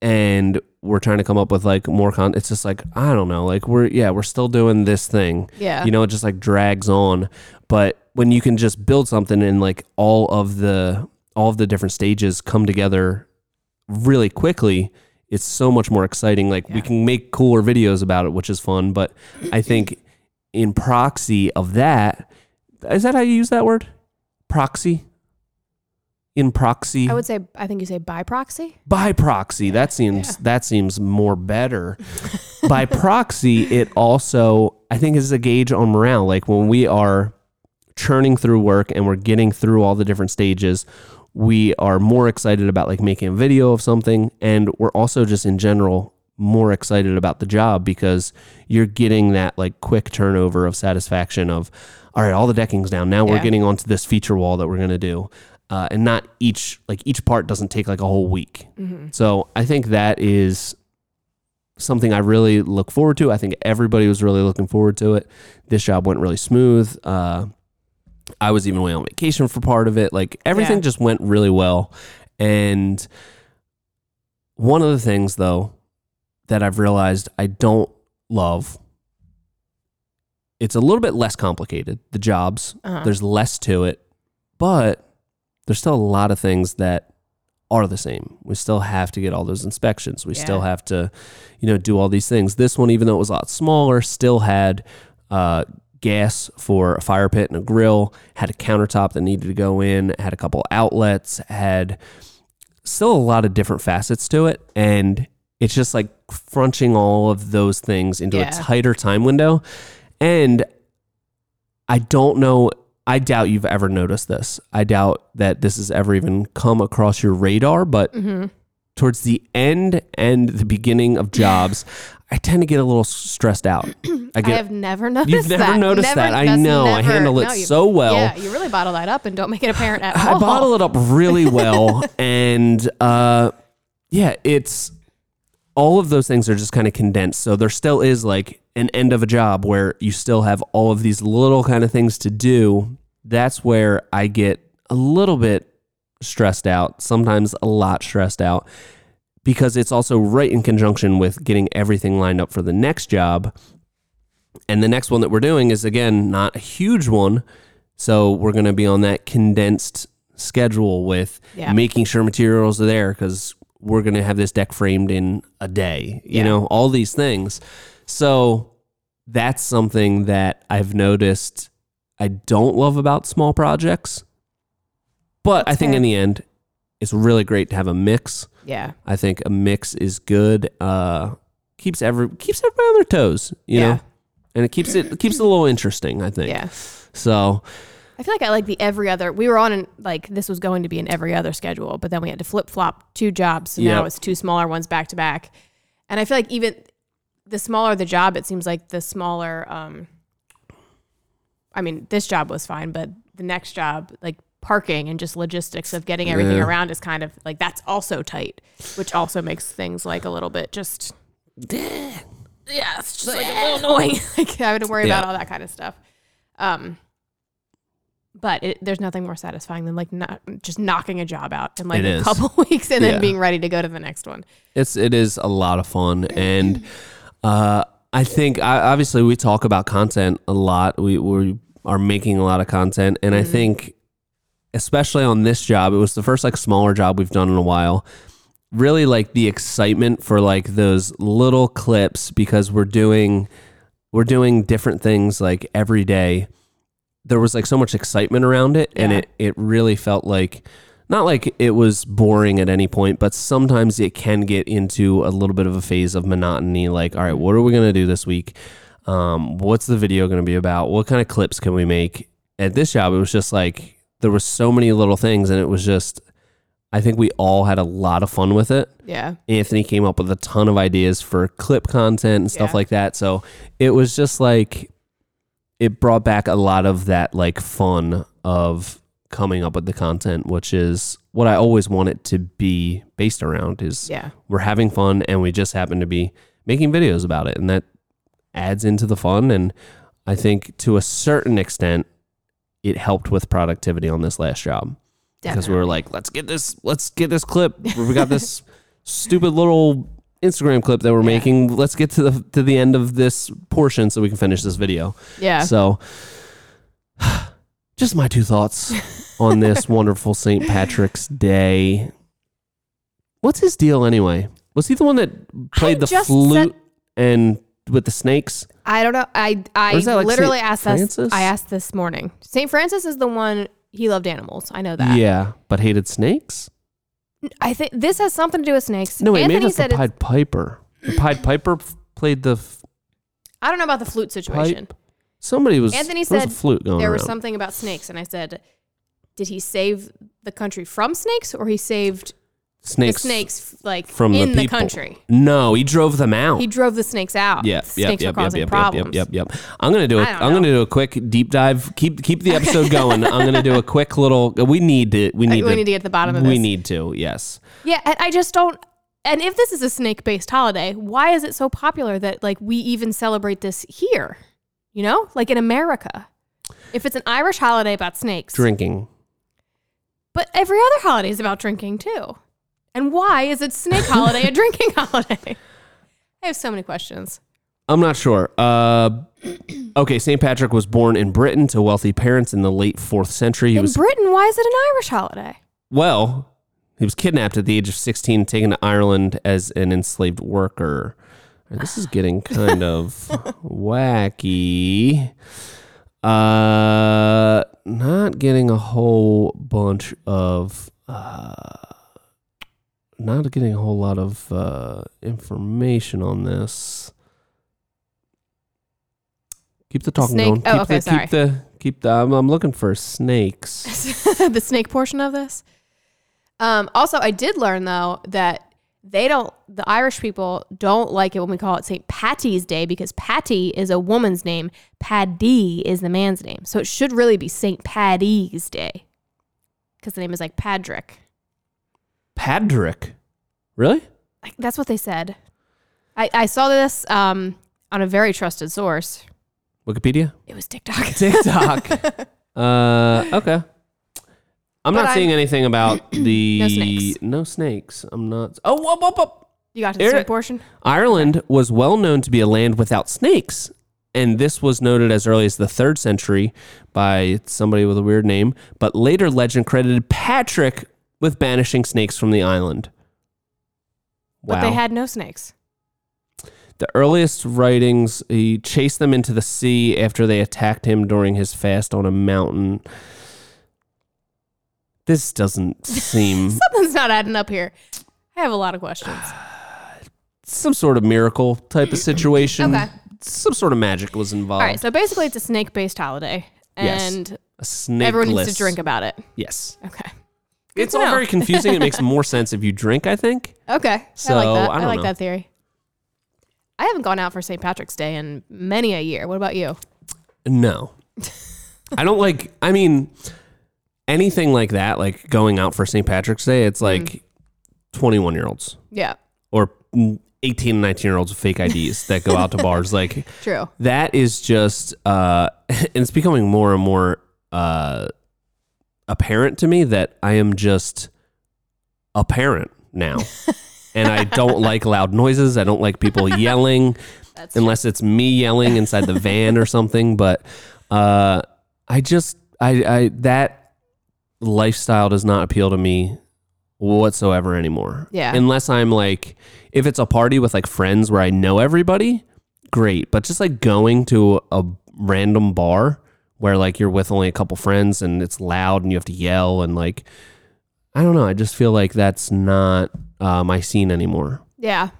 and we're trying to come up with like more content. It's just like I don't know, like we're yeah, we're still doing this thing. Yeah. You know, it just like drags on. But when you can just build something and like all of the all of the different stages come together really quickly, it's so much more exciting. Like we can make cooler videos about it, which is fun. But I think in proxy of that, is that how you use that word? Proxy? In proxy? I would say I think you say by proxy. by proxy that seems Yeah. that seems more better by proxy it also i think is a gauge on morale like when we are churning through work and we're getting through all the different stages we are more excited about like making a video of something and we're also just in general more excited about the job because you're getting that like quick turnover of satisfaction of all right all the decking's down now we're getting onto this feature wall that we're going to do uh, and not each like each part doesn't take like a whole week so I think that is something I really look forward to. I think everybody was really looking forward to it. This job went really smooth. Uh, I was even away on vacation for part of it. Like everything Yeah. just went really well. And one of the things, though, that I've realized I don't love. It's a little bit less complicated. The jobs, Uh-huh. there's less to it, but there's still a lot of things that are the same. We still have to get all those inspections. We still have to, you know, do all these things. This one, even though it was a lot smaller, still had uh, gas for a fire pit and a grill, had a countertop that needed to go in, had a couple outlets, had still a lot of different facets to it. And it's just like crunching all of those things into Yeah. a tighter time window. And I don't know. I doubt you've ever noticed this. I doubt that this has ever even come across your radar. But Mm-hmm. towards the end and the beginning of jobs, I tend to get a little stressed out. I I get have never noticed that. You've never that. noticed that. I know. I handle it no, you- so well. Yeah, you really bottle that up and don't make it apparent at all. I bottle it up really well, and uh, yeah, it's all of those things are just kind of condensed. So there still is like an end of a job where you still have all of these little kind of things to do. That's where I get a little bit stressed out, sometimes a lot stressed out, because it's also right in conjunction with getting everything lined up for the next job. And the next one that we're doing is again not a huge one. So we're going to be on that condensed schedule with Yeah. making sure materials are there because we're going to have this deck framed in a day, you Yeah. know, all these things. So that's something that I've noticed I don't love about small projects. But I think fair. in the end, it's really great to have a mix. Yeah. I think a mix is good. Uh, keeps every keeps everybody on their toes, you Yeah. know, and it keeps it keeps it a little interesting. I think. Yeah. So I feel like I like the every other. We were on an, like this was going to be an every other schedule, but then we had to flip flop two jobs. So now it's two smaller ones back to back. And I feel like even the smaller the job, it seems like the smaller. Um, I mean, this job was fine, but the next job, like parking and just logistics of getting everything Yeah. around, is kind of like that's also tight, which also makes things like a little bit just. Yeah, it's just like a little annoying. like having to worry about all that kind of stuff. Um, but it, there's nothing more satisfying than like not just knocking a job out in like a couple weeks and then Yeah. being ready to go to the next one. it's it is a lot of fun, and uh, I think I, obviously we talk about content a lot. We we are making a lot of content, and I think especially on this job, it was the first like smaller job we've done in a while. Really like the excitement for like those little clips because we're doing we're doing different things like every day. There was like so much excitement around it and Yeah. it it really felt like not like it was boring at any point, but sometimes it can get into a little bit of a phase of monotony like all right, what are we going to do this week? Um, what's the video going to be about? What kind of clips can we make? At this job, it was just like there was so many little things, and it was just. I think we all had a lot of fun with it. Yeah. Anthony came up with a ton of ideas for clip content and stuff Yeah. like that. So it was just like it brought back a lot of that like fun of coming up with the content, which is what I always want it to be based around is Yeah. we're having fun and we just happen to be making videos about it and that adds into the fun and I think to a certain extent it helped with productivity on this last job because we were like let's get this let's get this clip we got this stupid little Instagram clip that we're Yeah. making let's get to the to the end of this portion so we can finish this video Yeah. so just my two thoughts on this wonderful St. Patrick's Day. What's his deal anyway? Was he the one that played the flute said- and with the snakes? I don't know. I I Or is that like literally Saint asked Francis? this. I asked this morning. Saint Francis is the one he loved animals. I know that. Yeah, but hated snakes? I think this has something to do with snakes. No, wait, Anthony maybe it's the said it's, Pied Piper. The Pied Piper f- played the f- I don't know about the flute situation. pipe. Somebody was Anthony there was said a flute going there around. was something about snakes, and I said, did he save the country from snakes, or he saved snakes the snakes like from in the the, country? No, he drove them out. He drove the snakes out. Yeah, snakes yep, yep, yep, causing yep, problems. yep, yep, yep. I'm gonna do a, I'm gonna do a quick deep dive. Keep keep the episode going. I'm gonna do a quick little. We need to. We uh, need we to. need to get to the bottom of this. we need to. Yes. Yeah, I just don't. And if this is a snake-based holiday, why is it so popular that like we even celebrate this here? You know, like in America. If it's an Irish holiday about snakes, Drinking. but every other holiday is about drinking too. And why is it snake holiday a drinking holiday? I have so many questions. I'm not sure. Uh, okay, St. Patrick was born in Britain to wealthy parents in the late fourth century. He in was Britain, why is it an Irish holiday? well. He was kidnapped at the age of 16, taken to Ireland as an enslaved worker. This is getting kind of wacky. Uh, not getting a whole bunch of, uh, not getting a whole lot of uh, information on this. Keep the talking Snake- going. oh, keep okay, the, sorry. Keep the keep the. I'm, I'm looking for snakes. the snake portion of this. Um, also, I did learn though that They don't. The Irish people don't like it when we call it St. Patty's Day because Patty is a woman's name. Paddy is the man's name. So it should really be St. Paddy's Day because the name is like Padrick. Padrick. Really? Like, That's what they said. I, I saw this um, on a very trusted source. Wikipedia? It was TikTok. TikTok. uh, okay. I'm But not I'm- seeing anything about the No snakes. no snakes. I'm not. Oh, whoop, whoop, whoop. You got to the Eric- snake portion? Ireland was well known to be a land without snakes, and this was noted as early as the third century by somebody with a weird name. But later legend credited Patrick with banishing snakes from the island. But they had no snakes. The earliest writings, he chased them into the sea after they attacked him during his fast on a mountain. This doesn't seem Something's not adding up here. I have a lot of questions. some sort of miracle type of situation. Okay. Some sort of magic was involved. All right, so basically it's a snake based holiday. Yes. And a snake. everyone needs to drink about it. Yes. Okay. It's all know. very confusing. it makes more sense if you drink, I think. Okay. So, I like that. I I, like know. that theory. I haven't gone out for St. Patrick's Day in many a year. What about you? No. I don't like I mean anything like that, like going out for St. Patrick's Day, it's like 21 year olds Yeah, or 18 and 19 year olds with fake IDs that go out to bars. Like true. that is just uh and it's becoming more and more uh apparent to me that I am just a parent now. and I don't like loud noises. I don't like people yelling That's unless it's me yelling inside the van or something. But uh, I just I, I that lifestyle does not appeal to me whatsoever anymore. Yeah. Unless I'm like if it's a party with like friends where I know everybody, great. But just like going to a random bar where like you're with only a couple friends and it's loud and you have to yell and like I don't know. I just feel like that's not uh, my scene anymore. yeah.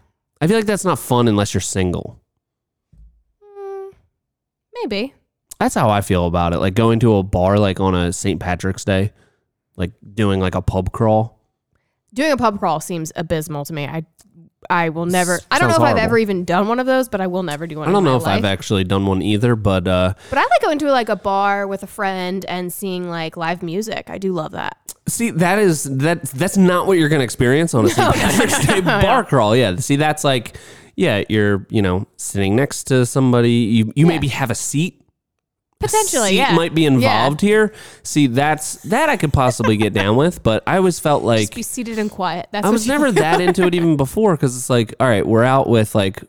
I feel like that's not fun unless you're single. Mm, maybe. That's how I feel about it. Like going to a bar like on a St. Patrick's Day, like doing like a pub crawl. Doing a pub crawl seems abysmal to me. I I will never. I don't know Sounds if I've horrible. ever even done one of those, but I will never do one. I don't know if. I've actually done one either, but uh, But I like going to like a bar with a friend and seeing like live music. I do love that. see that is that that's not what you're going to experience on a St. Patrick's Day bar crawl. Yeah, see that's like yeah, you're you know sitting next to somebody. You you maybe have a seat. Potentially, seat yeah. might be involved here. See, that's that I could possibly get down with, but I always felt like Just be seated and quiet. That's I was never that into it even before because it's like, all right, we're out with like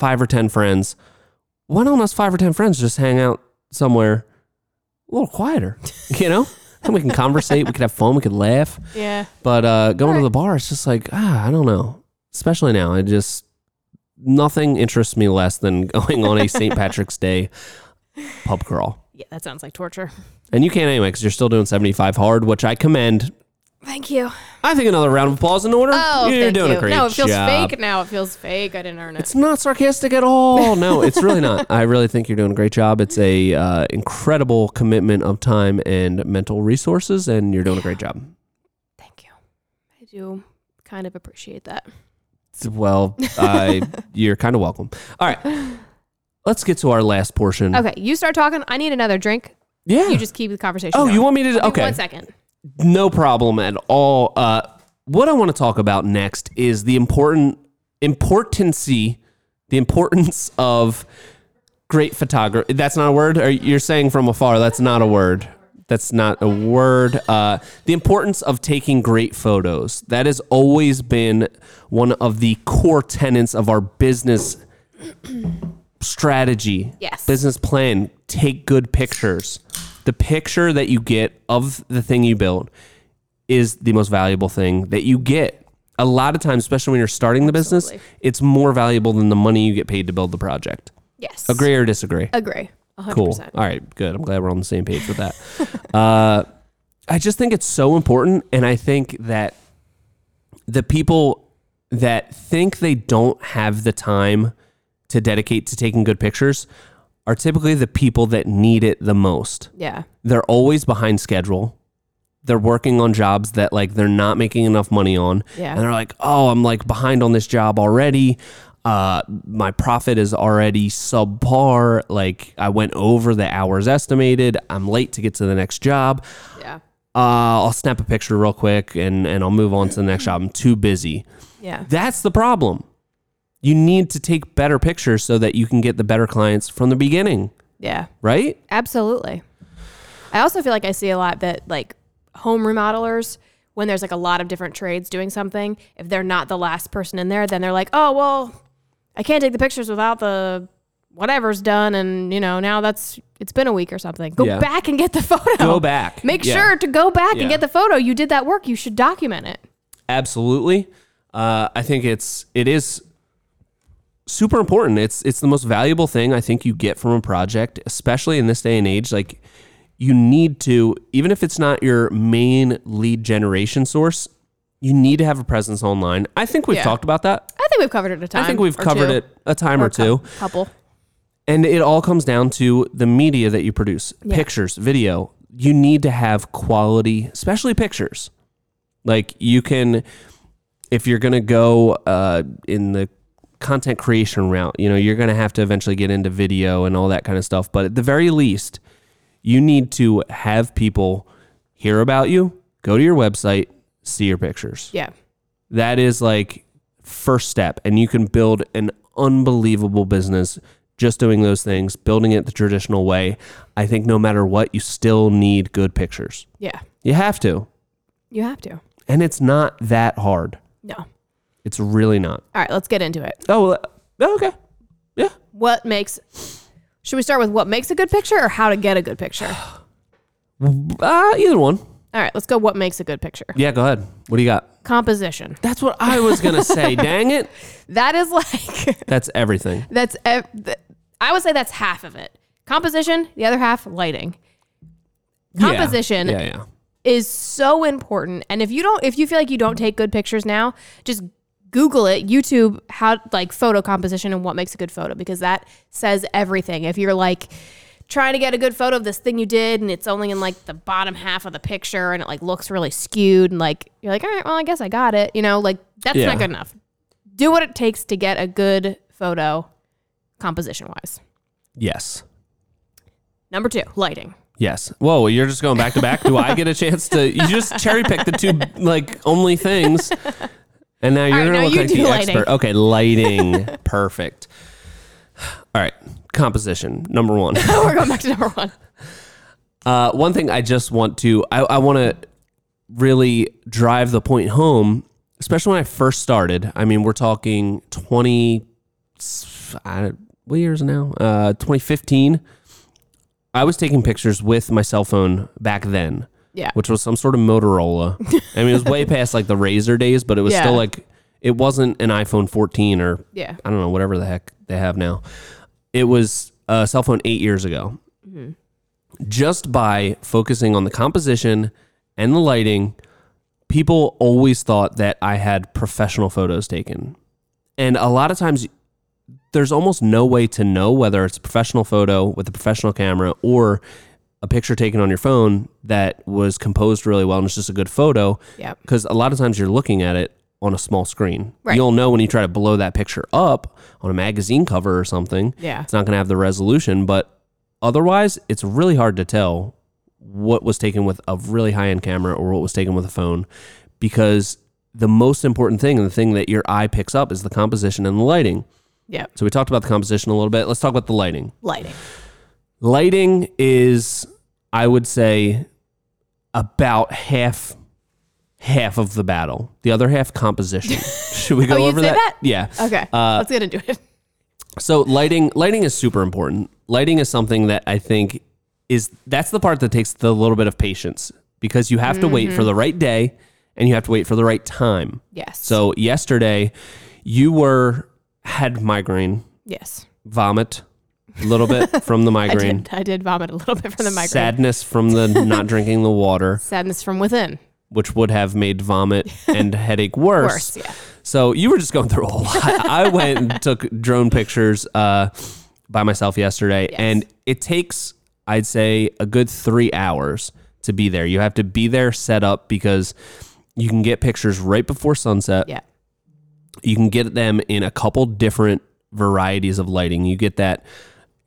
five or 10 friends. Why don't us five or 10 friends just hang out somewhere a little quieter, you know? And we can conversate, we could have fun, we could laugh. Yeah. But uh, going to the bar, it's just like, ah, I don't know. Especially now, I just, nothing interests me less than going on a St. Patrick's Day pub crawl. Yeah, that sounds like torture. And you can't anyway because you're still doing 75 hard, which I commend. Thank you. I think another round of applause in order. Oh, you're thank doing you. a great no, it feels job. fake now. It feels fake. I didn't earn it. It's not sarcastic at all. No, it's really not. I really think you're doing a great job. It's a uh, incredible commitment of time and mental resources, and you're doing a great job. Thank you. I do kind of appreciate that. Well, I you're kind of welcome. All right, let's get to our last portion. Okay, you start talking. I need another drink. Yeah. You just keep the conversation. oh, going. you want me to? Give Okay. One second. No problem at all. Uh, what I want to talk about next is the important importancy, the importance of great photography. That's not a word. Or you're saying from afar? That's not a word. That's not a word. Uh, the importance of taking great photos. That has always been one of the core tenets of our business strategy. Yes. Business plan. Take good pictures. The picture that you get of the thing you built is the most valuable thing that you get. A lot of times, especially when you're starting the business, Absolutely. it's more valuable than the money you get paid to build the project. Yes. Agree or disagree? Agree. 100%. Cool. All right, good. I'm glad we're on the same page with that. uh, I just think it's so important, and I think that the people that think they don't have the time to dedicate to taking good pictures are typically the people that need it the most. Yeah. They're always behind schedule. they're working on jobs that like they're not making enough money on. Yeah. And they're like, "Oh, I'm like behind on this job already. Uh my profit is already subpar. Like I went over the hours estimated. I'm late to get to the next job. Yeah. Uh I'll snap a picture real quick and and I'll move on to the next job. I'm too busy." Yeah. That's the problem. You need to take better pictures so that you can get the better clients from the beginning, Yeah. right? Absolutely. I also feel like I see a lot that like home remodelers, when there's like a lot of different trades doing something, if they're not the last person in there, then they're like, oh, well, I can't take the pictures without the whatever's done. And, you know, now that's, it's been a week or something. Go Yeah. back and get the photo. Go back. Make Yeah. sure to go back Yeah. and get the photo. You did that work. You should document it. Absolutely. Uh, I think it's it is super important. It's it's the most valuable thing I think you get from a project, especially in this day and age. Like you need to, even if it's not your main lead generation source, you need to have a presence online. I think we've Yeah. talked about that. I think we've covered it a time. I think we've or covered two. it a time Or or, two. Couple. And it all comes down to the media that you produce Yeah. pictures, video. You need to have quality, especially pictures. Like you can, if you're going to go uh, in the content creation route, you know, you're going to have to eventually get into video and all that kind of stuff. But at the very least, you need to have people hear about you, go to your website, see your pictures. Yeah. That is like first step and you can build an unbelievable business just doing those things, building it the traditional way. I think no matter what, you still need good pictures. Yeah. You have to. You have to. And it's not that hard. No. It's really not. All right, let's get into it. Oh, well, uh, okay. Yeah. What makes Should we start with what makes a good picture or how to get a good picture? Uh, either one. All right, let's go what makes a good picture. Yeah, go ahead. What do you got? Composition. That's what I was going to say. Dang it. That is like That's everything. that's ev- th- I would say that's half of it. Composition, the other half lighting. Yeah. Composition Yeah, yeah. is so important. And if you don't if you feel like you don't take good pictures now, just Google it, YouTube how like photo composition and what makes a good photo because that says everything. If you're like trying to get a good photo of this thing you did and it's only in like the bottom half of the picture and it like looks really skewed and like you're like, all right, well, I guess I got it. You know, like that's Yeah. not good enough. Do what it takes to get a good photo composition wise. Yes. Number two, lighting. Yes. Whoa, you're just going back to back. Do I get a chance to? You just cherry pick the two like only things, and now you're right, gonna now look you like do the lighting. expert. Okay, lighting, perfect. All right, composition number one. We're going back to number one. Uh, one thing I just want to, I, I want to really drive the point home, especially when I first started. I mean, we're talking 20, I, what years now? Uh, 2015. I was taking pictures with my cell phone back then, Yeah. which was some sort of Motorola. I mean, it was way past like the Razr days, but it was Yeah. still like, it wasn't an iPhone 14 or Yeah. I don't know, whatever the heck they have now. It was a cell phone eight years ago. Mm-hmm. Just by focusing on the composition and the lighting, people always thought that I had professional photos taken. And a lot of times, there's almost no way to know whether it's a professional photo with a professional camera or a picture taken on your phone that was composed really well and it's just a good photo Yeah. because a lot of times you're looking at it on a small screen. Right. You'll know when you try to blow that picture up on a magazine cover or something. Yeah. It's not going to have the resolution, but otherwise, it's really hard to tell what was taken with a really high end camera or what was taken with a phone because the most important thing and the thing that your eye picks up is the composition and the lighting. Yeah. So we talked about the composition a little bit. Let's talk about the lighting. Lighting. Lighting is, I would say, about half half of the battle. The other half composition. Should we go Oh, over that? that? Yeah. Okay. Uh, let's get into it. So lighting lighting is super important. Lighting is something that I think is that's the part that takes the little bit of patience because you have to wait Mm-hmm. for the right day and you have to wait for the right time. Yes. So yesterday you were had migraine, yes. vomit a little bit from the I migraine, did. I did vomit a little bit from the migraine. sadness from the not drinking the water, Sadness from within. which would have made vomit and headache worse. Worse. Yeah. So you were just going through a lot. I went and took drone pictures uh, by myself yesterday, Yes. and it takes, I'd say, a good three hours to be there. You have to be there set up because you can get pictures right before sunset. Yeah. You can get them in a couple different varieties of lighting. You get that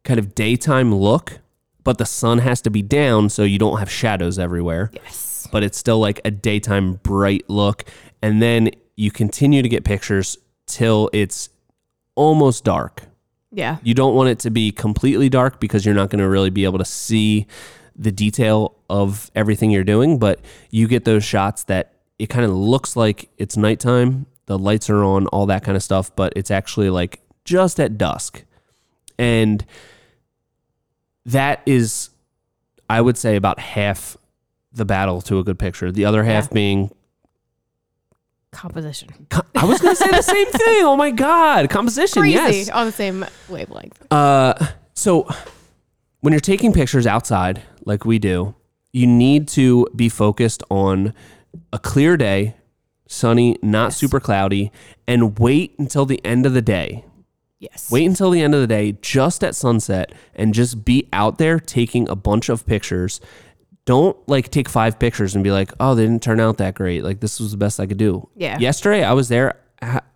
kind of daytime look, but the sun has to be down so you don't have shadows everywhere. Yes. But it's still like a daytime bright look. And then you continue to get pictures till it's almost dark. Yeah. You don't want it to be completely dark because you're not going to really be able to see the detail of everything you're doing, but you get those shots that it kind of looks like it's nighttime, the lights are on, all that kind of stuff, but it's actually like just at dusk. And that is I would say about half the battle to a good picture. The other half Yeah. being Composition. I was going to say the same thing. Oh my god, composition. Crazy Yes. on the same wavelength. Uh, so when you're taking pictures outside, like we do, you need to be focused on a clear day, sunny, not Yes. super cloudy, and wait until the end of the day. Yes. Wait until the end of the day, just at sunset, and just be out there taking a bunch of pictures. Don't like take five pictures and be like, oh, they didn't turn out that great. Like, this was the best I could do. Yeah. Yesterday, I was there.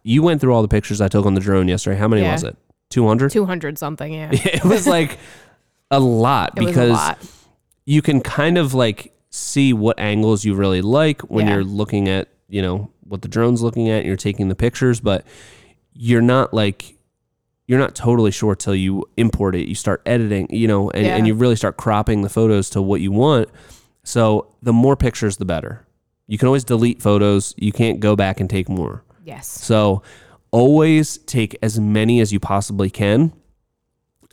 You went through all the pictures I took on the drone yesterday. How many Yeah. was it? 200? 200 something. Yeah. it was like a lot because a lot. you can kind of like see what angles you really like when Yeah. you're looking at you know what the drone's looking at you're taking the pictures but you're not like you're not totally sure till you import it you start editing you know and, and you really start cropping the photos to what you want. So the more pictures the better. You can always delete photos. You can't go back and take more. Yes. so always take as many as you possibly can.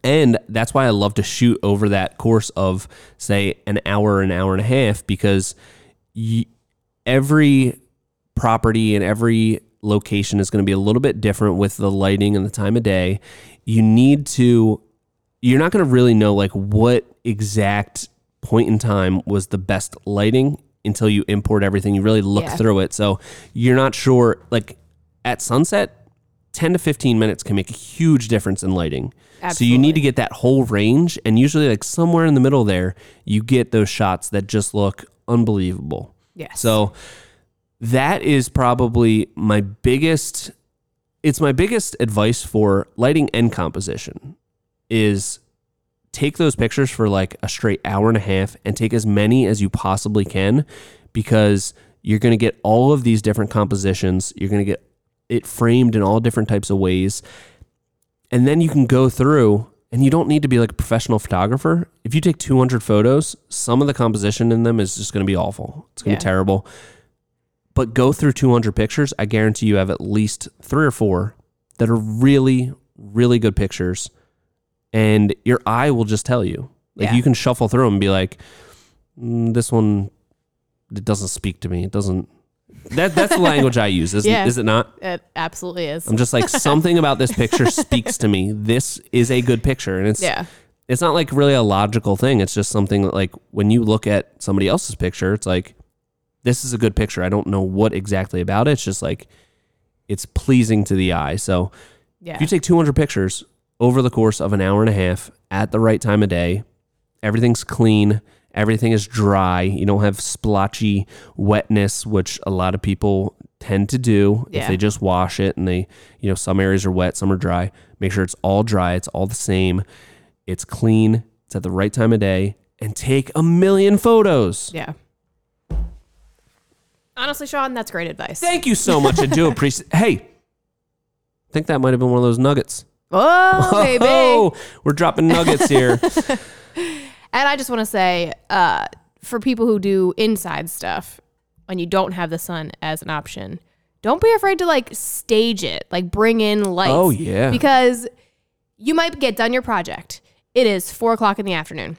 And that's why I love to shoot over that course of, say, an hour, an hour and a half, because y- every property and every location is going to be a little bit different with the lighting and the time of day. You need to, you're not going to really know like what exact point in time was the best lighting until you import everything. You really look Yeah. through it. So you're not sure, like at sunset, 10 to 15 minutes can make a huge difference in lighting. So you need to get that whole range. And usually, like somewhere in the middle there, you get those shots that just look unbelievable. Yes. So that is probably my biggest it's my biggest advice for lighting and composition is take those pictures for like a straight hour and a half and take as many as you possibly can because you're going to get all of these different compositions. You're going to get it framed in all different types of ways. And then you can go through and you don't need to be like a professional photographer. If you take 200 photos some of the composition in them is just going to be awful. It's going to Yeah. be terrible but go through 200 pictures i guarantee you have at least three or four that are really really good pictures and your eye will just tell you like Yeah. you can shuffle through them and be like mm, this one it doesn't speak to me it doesn't that that's the language i use isn't, Yeah. is it not it absolutely is. I'm just like something about this picture speaks to me. This is a good picture, and it's yeah. it's not like really a logical thing. It's just something that like when you look at somebody else's picture, it's like this is a good picture. I don't know what exactly about it. It's just like it's pleasing to the eye. So Yeah. if you take 200 pictures over the course of an hour and a half at the right time of day, everything's clean, everything is dry. You don't have splotchy wetness, which a lot of people tend to do if they just wash it and they, you know, some areas are wet, some are dry. Make sure it's all dry, it's all the same. It's clean, it's at the right time of day, and take a million photos. yeah. Honestly, Sean, that's great advice. Thank you so much. I do appreciate Hey, I think that might have been one of those nuggets. Oh, baby. Oh, we're dropping nuggets here. And I just want to say, uh, for people who do inside stuff, when you don't have the sun as an option, don't be afraid to like stage it, like bring in lights. Oh, yeah. Because you might get done your project. It is four o'clock in the afternoon.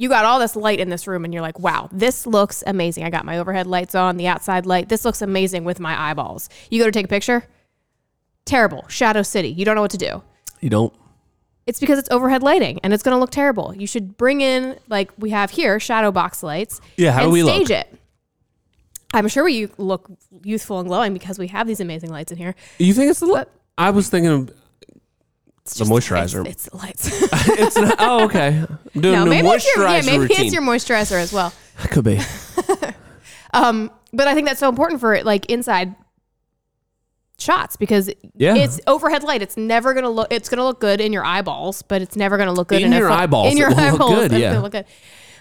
You got all this light in this room, and you're like, wow, this looks amazing. I got my overhead lights on, the outside light. This looks amazing with my eyeballs. You go to take a picture. Terrible. Shadow City. You don't know what to do. You don't. It's because it's overhead lighting and it's going to look terrible. You should bring in like we have here shadow box lights. Yeah, how do and we stage look? it? I'm sure we you look youthful and glowing because we have these amazing lights in here. You think it's the But- I was thinking the moisturizer. It's, it's the lights. it's not, oh okay. I'm doing no, a maybe it's your yeah, moisturizer maybe routine. it's your moisturizer as well. It Could be. Um, but I think that's so important for it, like inside shots because Yeah. it's overhead light. It's never gonna look. It's gonna look good in your eyeballs, but it's never gonna look good In in, your eyeballs, In your it will look eyeballs, good, yeah. look good.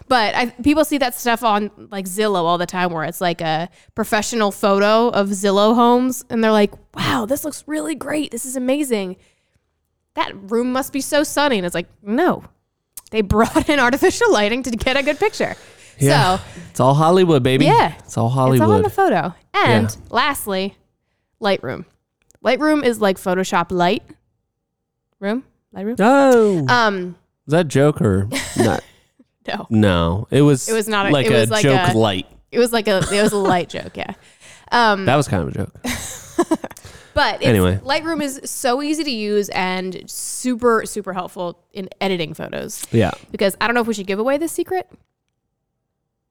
But I, people see that stuff on like Zillow all the time, where it's like a professional photo of Zillow homes, and they're like, "Wow, this looks really great. This is amazing. That room must be so sunny." And it's like, no, they brought in artificial lighting to get a good picture. Yeah. So It's all Hollywood, baby. Yeah. It's all Hollywood. it's all in the photo. And Yeah. lastly, Lightroom. Lightroom is like Photoshop Light room. Lightroom. oh. Um, Is that joke or not? no, No. It was It was not a- like it a like joke a- light. it was like a it was a light joke. Yeah. Um, That was kind of a joke. But it's, Anyway. Lightroom is so easy to use and super super helpful in editing photos. Yeah. Because I don't know if we should give away this secret,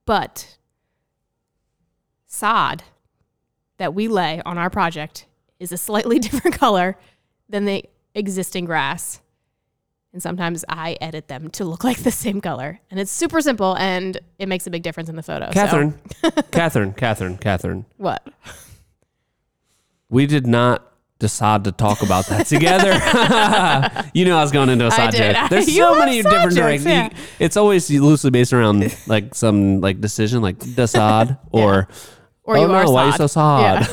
but sod that we lay on our project is a slightly different color than the existing grass. And sometimes I edit them to look like the same color. And it's super simple and it makes a big difference in the photo. So- Catherine. Catherine. Catherine. Catherine. what? We did not decide to talk about that together. you know I was going into a side joke. There's You so many different directions. yeah. It's always loosely based around like some like decision like decide or Or oh you no, are why are you so sad?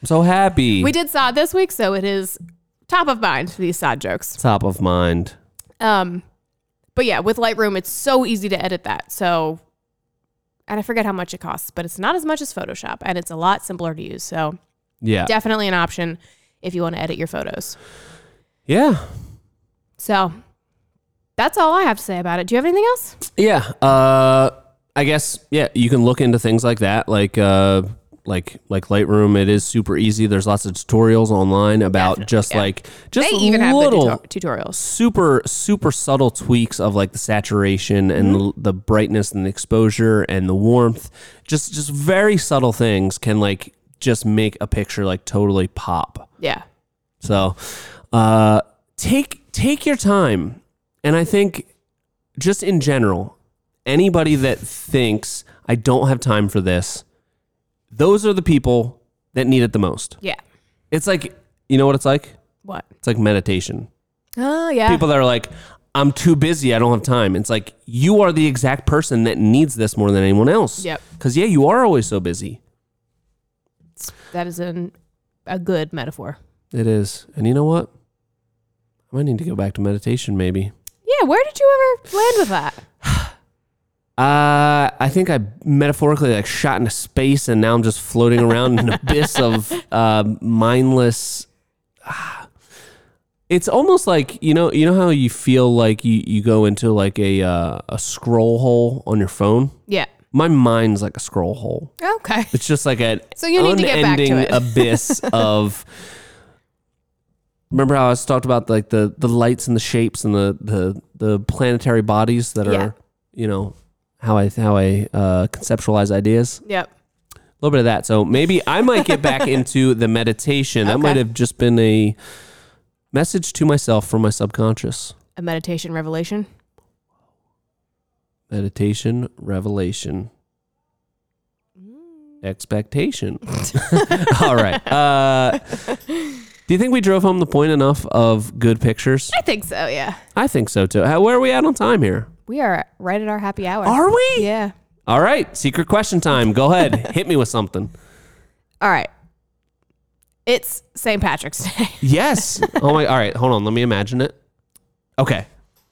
I'm so happy. We did sod this week, so it is top of mind, these sad jokes. Top of mind. Um, but yeah, with Lightroom, it's so easy to edit that. So, and I forget how much it costs, but it's not as much as Photoshop, and it's a lot simpler to use. So, Yeah. definitely an option if you want to edit your photos. Yeah. So, that's all I have to say about it. Do you have anything else? Yeah. Uh I guess yeah, you can look into things like that, like uh like like Lightroom. It is super easy. There's lots of tutorials online about Definitely, just yeah. like just they even have little the tuto- tutorials. super super subtle tweaks of like the saturation and Mm-hmm. the, the brightness and the exposure and the warmth. Just just very subtle things can like just make a picture like totally pop. Yeah. So, uh, take take your time, and I think just in general, anybody that thinks I don't have time for this, those are the people that need it the most. Yeah. It's like you know what it's like. What? It's like meditation. Oh, yeah. People that are like, I'm too busy. I don't have time. It's like you are the exact person that needs this more than anyone else. Yep. Because yeah, you are always so busy. That is an, a good metaphor. It is, and you know what? I might need to go back to meditation, maybe. Yeah. Where did you ever land with that? Uh, I think I metaphorically like shot into space, and now I'm just floating around in an abyss of uh, mindless. ah. It's almost like you know, you know how you feel like you, you go into like a uh, a scroll hole on your phone. Yeah. My mind's like a scroll hole. Okay. It's just like an So you need to get back to unending it. abyss of. Remember how I was talked about like the the lights and the shapes and the the the planetary bodies that are Yeah. you know how I how I uh, conceptualize ideas. Yep. A little bit of that. So maybe I might get back into the meditation. That Okay. might have just been a message to myself from my subconscious. A meditation revelation. Meditation, revelation, expectation. All right. Uh, do you think we drove home the point enough of good pictures? I think so. Yeah. I think so too. How, where are we at on time here? We are right at our happy hour. Are we? Yeah. All right. Secret question time. Go ahead. Hit me with something. All right. It's St. Patrick's Day. Yes. Oh my. All right. Hold on. Let me imagine it. Okay.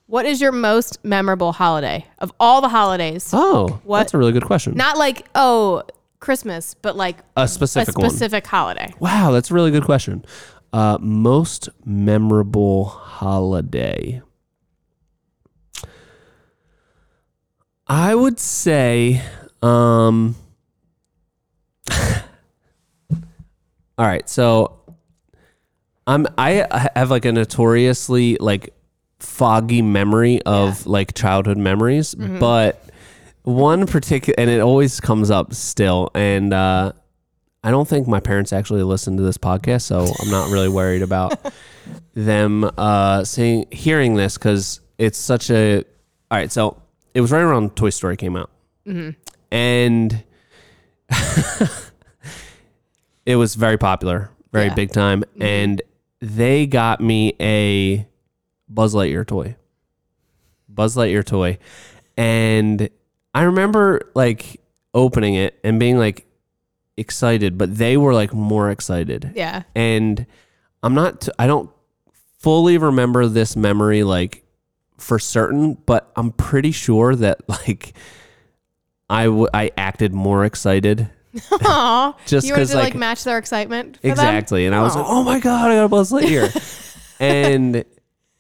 What is your most memorable holiday of all the holidays? Oh, What? that's a really good question. Not like, oh, Christmas, but like a a specific one. specific holiday. Wow, that's a really good question. Uh, most memorable holiday. I would say, um, all right. So, I'm I have like a notoriously like foggy memory of like childhood memories, but one particular and it always comes up still and uh I don't think my parents actually listen to this podcast, so I'm not really worried about them uh, seeing hearing this because it's such a. All right, so it was right around Toy Story came out, and it was very popular, very Yeah. big time, and they got me a Buzz Lightyear toy. Buzz Lightyear toy. And I remember like opening it and being like excited, but they were like more excited. Yeah. And I'm not, I don't fully remember this memory like for certain, but I'm pretty sure that like I, w- I acted more excited Aw. Just you wanted 'cause, to like, like- match their excitement. Exactly. And I was like, oh my God, I got a Buzz Lightyear. and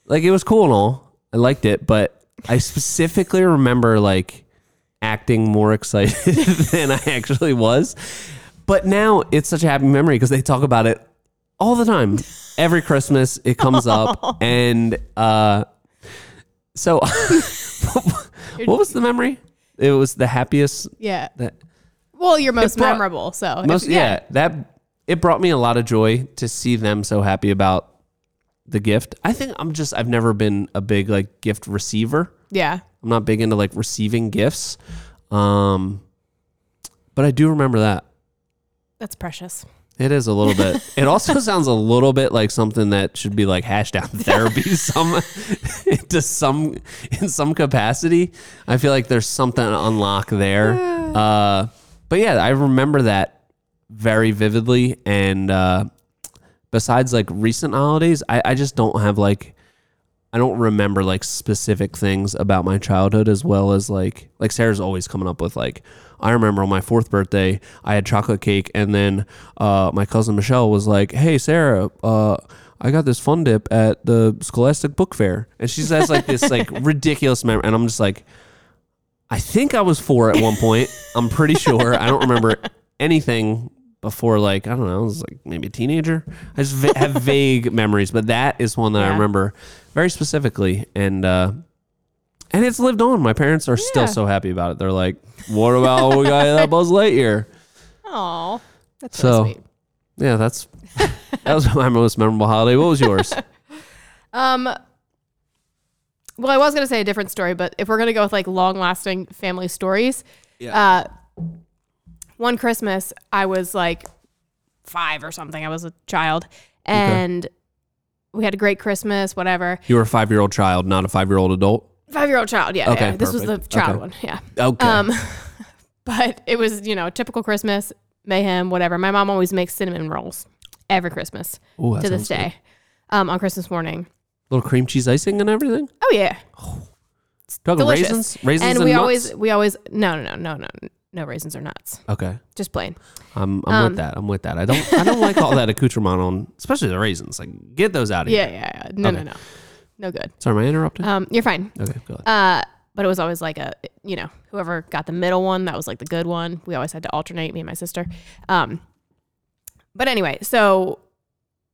like it was cool and all. I liked it, but I specifically remember like acting more excited than I actually was. But now it's such a happy memory because they talk about it all the time. Every Christmas it comes up and uh so what was the memory? It was the happiest. Yeah. that Well, you're most brought- memorable. So if- most yeah. that it brought me a lot of joy to see them so happy about the gift. I think I'm just I've never been a big like gift receiver. Yeah. I'm not big into like receiving gifts. Um but I do remember that. That's precious. It is a little bit. It also sounds a little bit like something that should be like hashed out in therapy some into some in some capacity. I feel like there's something to unlock there. Uh, but yeah, I remember that very vividly. And uh, besides like recent holidays, I, I just don't have like I don't remember like specific things about my childhood as well as like like Sarah's always coming up with like I remember on my fourth birthday I had chocolate cake and then uh, my cousin Michelle was like, "Hey Sarah, uh, I got this fun dip at the Scholastic Book Fair," and she says like this like ridiculous memory, and I'm just like, I think I was four at one point. I'm pretty sure. I don't remember anything before like I don't know. I was like maybe a teenager. I just va- have vague memories, but that is one that I Yeah. remember very specifically, and uh, and it's lived on. My parents are still so happy about it. They're like, "What about we got that Buzz Lightyear?" Oh, that's So- so sweet. Yeah, that's that was my most memorable holiday. What was yours? Um, well, I was gonna say a different story, but if we're gonna go with like long-lasting family stories, uh, one Christmas I was like five or something. I was a child, and we had a great Christmas. Whatever, You were a five year old child, not a five year old adult. five-year-old child. Yeah, Okay, yeah. This was the child Okay. one. Yeah. Okay. Um, but it was you know typical Christmas mayhem. Whatever. My mom always makes cinnamon rolls every Christmas Ooh, to this day. Um, on Christmas morning. Little cream cheese icing and everything. Oh yeah, Talking delicious. raisins, raisins, and and, we nuts? always we always no no no no no no raisins or nuts okay. just plain I'm, I'm Um, with that. I'm with that. I don't I don't like all that accoutrement on, especially the raisins. Like, get those out of yeah here. yeah, yeah. no Okay. no no no good Sorry, am I interrupted? um you're fine okay, go ahead. uh but it was always like a you know whoever got the middle one that was like the good one we always had to alternate me and my sister um but anyway so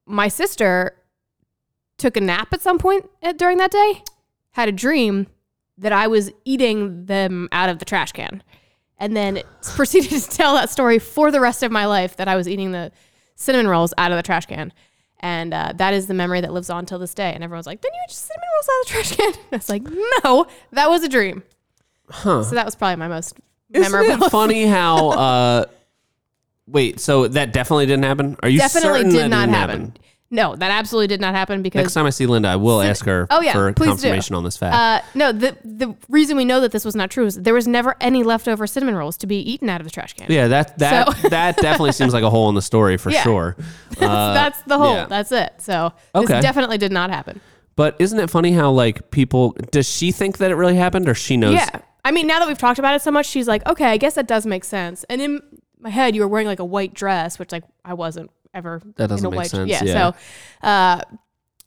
my sister took a nap at some point at, during that day had a dream that i was eating them out of the trash can and then proceeded to tell that story for the rest of my life that i was eating the cinnamon rolls out of the trash can and uh, that is the memory that lives on till this day. And everyone's like, "Then you eat cinnamon rolls out of the trash can?" And I was like, "No, that was a dream." Huh. So that was probably my most Isn't memorable. it funny how? uh Wait, so that definitely didn't happen? Are you Definitely certain did that not didn't happen. No, that absolutely did not happen because Next time I see Linda, I will ask her Oh, yeah, for please do. confirmation on this fact. uh, no, the the reason we know that this was not true is there was never any leftover cinnamon rolls to be eaten out of the trash can. yeah, that that so- that definitely seems like a hole in the story for Yeah. sure. Uh, That's the whole. yeah. That's it. So Okay. this definitely did not happen. But isn't it funny how like people? Does she think that it really happened, or she knows? Yeah. I mean, now that we've talked about it so much, she's like, okay, I guess that does make sense. And in my head, you were wearing like a white dress, which like I wasn't ever That doesn't make white sense, Yeah, yeah. So, uh,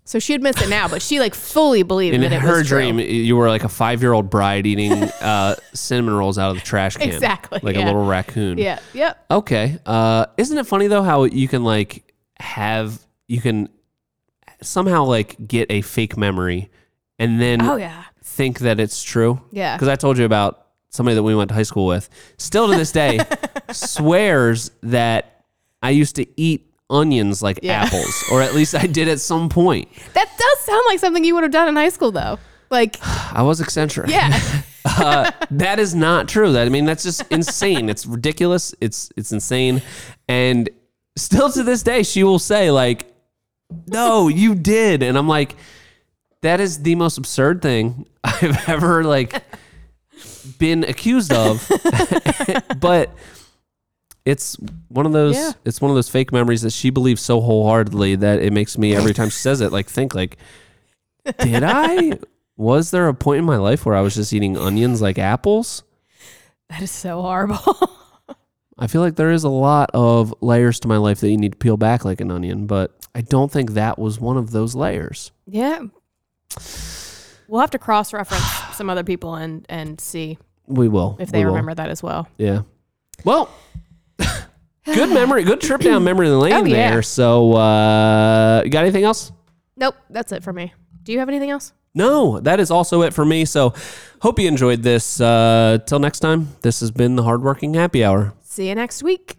so she admits it now, but she like fully believed In that it her was true. dream, you were like a five-year-old bride eating uh, cinnamon rolls out of the trash can, Exactly, like a little raccoon. Yeah. Yep. Okay. Uh, isn't it funny though how you can like have you can somehow like get a fake memory and then Oh yeah. think that it's true? Yeah. Because I told you about somebody that we went to high school with. Still to this day, swears that I used to eat onions like Yeah. apples, or at least I did at some point. That does sound like something you would have done in high school, though. Like, I was eccentric. yeah. uh, that is not true. That I mean, that's just insane. It's ridiculous. It's it's insane. And still to this day, she will say like, "No, you did," and I'm like, "That is the most absurd thing I've ever like been accused of." but it's one of those. Yeah. It's one of those fake memories that she believes so wholeheartedly that it makes me every time she says it like think like, "Did I?" Was there a point in my life where I was just eating onions like apples? That is so horrible. I feel like there is a lot of layers to my life that you need to peel back like an onion, but I don't think that was one of those layers. yeah. We'll have to cross reference some other people and, and see We will. if We they will. remember that as well. Yeah. Well, good memory. Good trip down memory lane Oh, yeah. there. So, uh, you got anything else? Nope. That's it for me. Do you have anything else? No, that is also it for me. So, hope you enjoyed this. Uh, till next time, this has been the Hardworking Happy Hour. See you next week.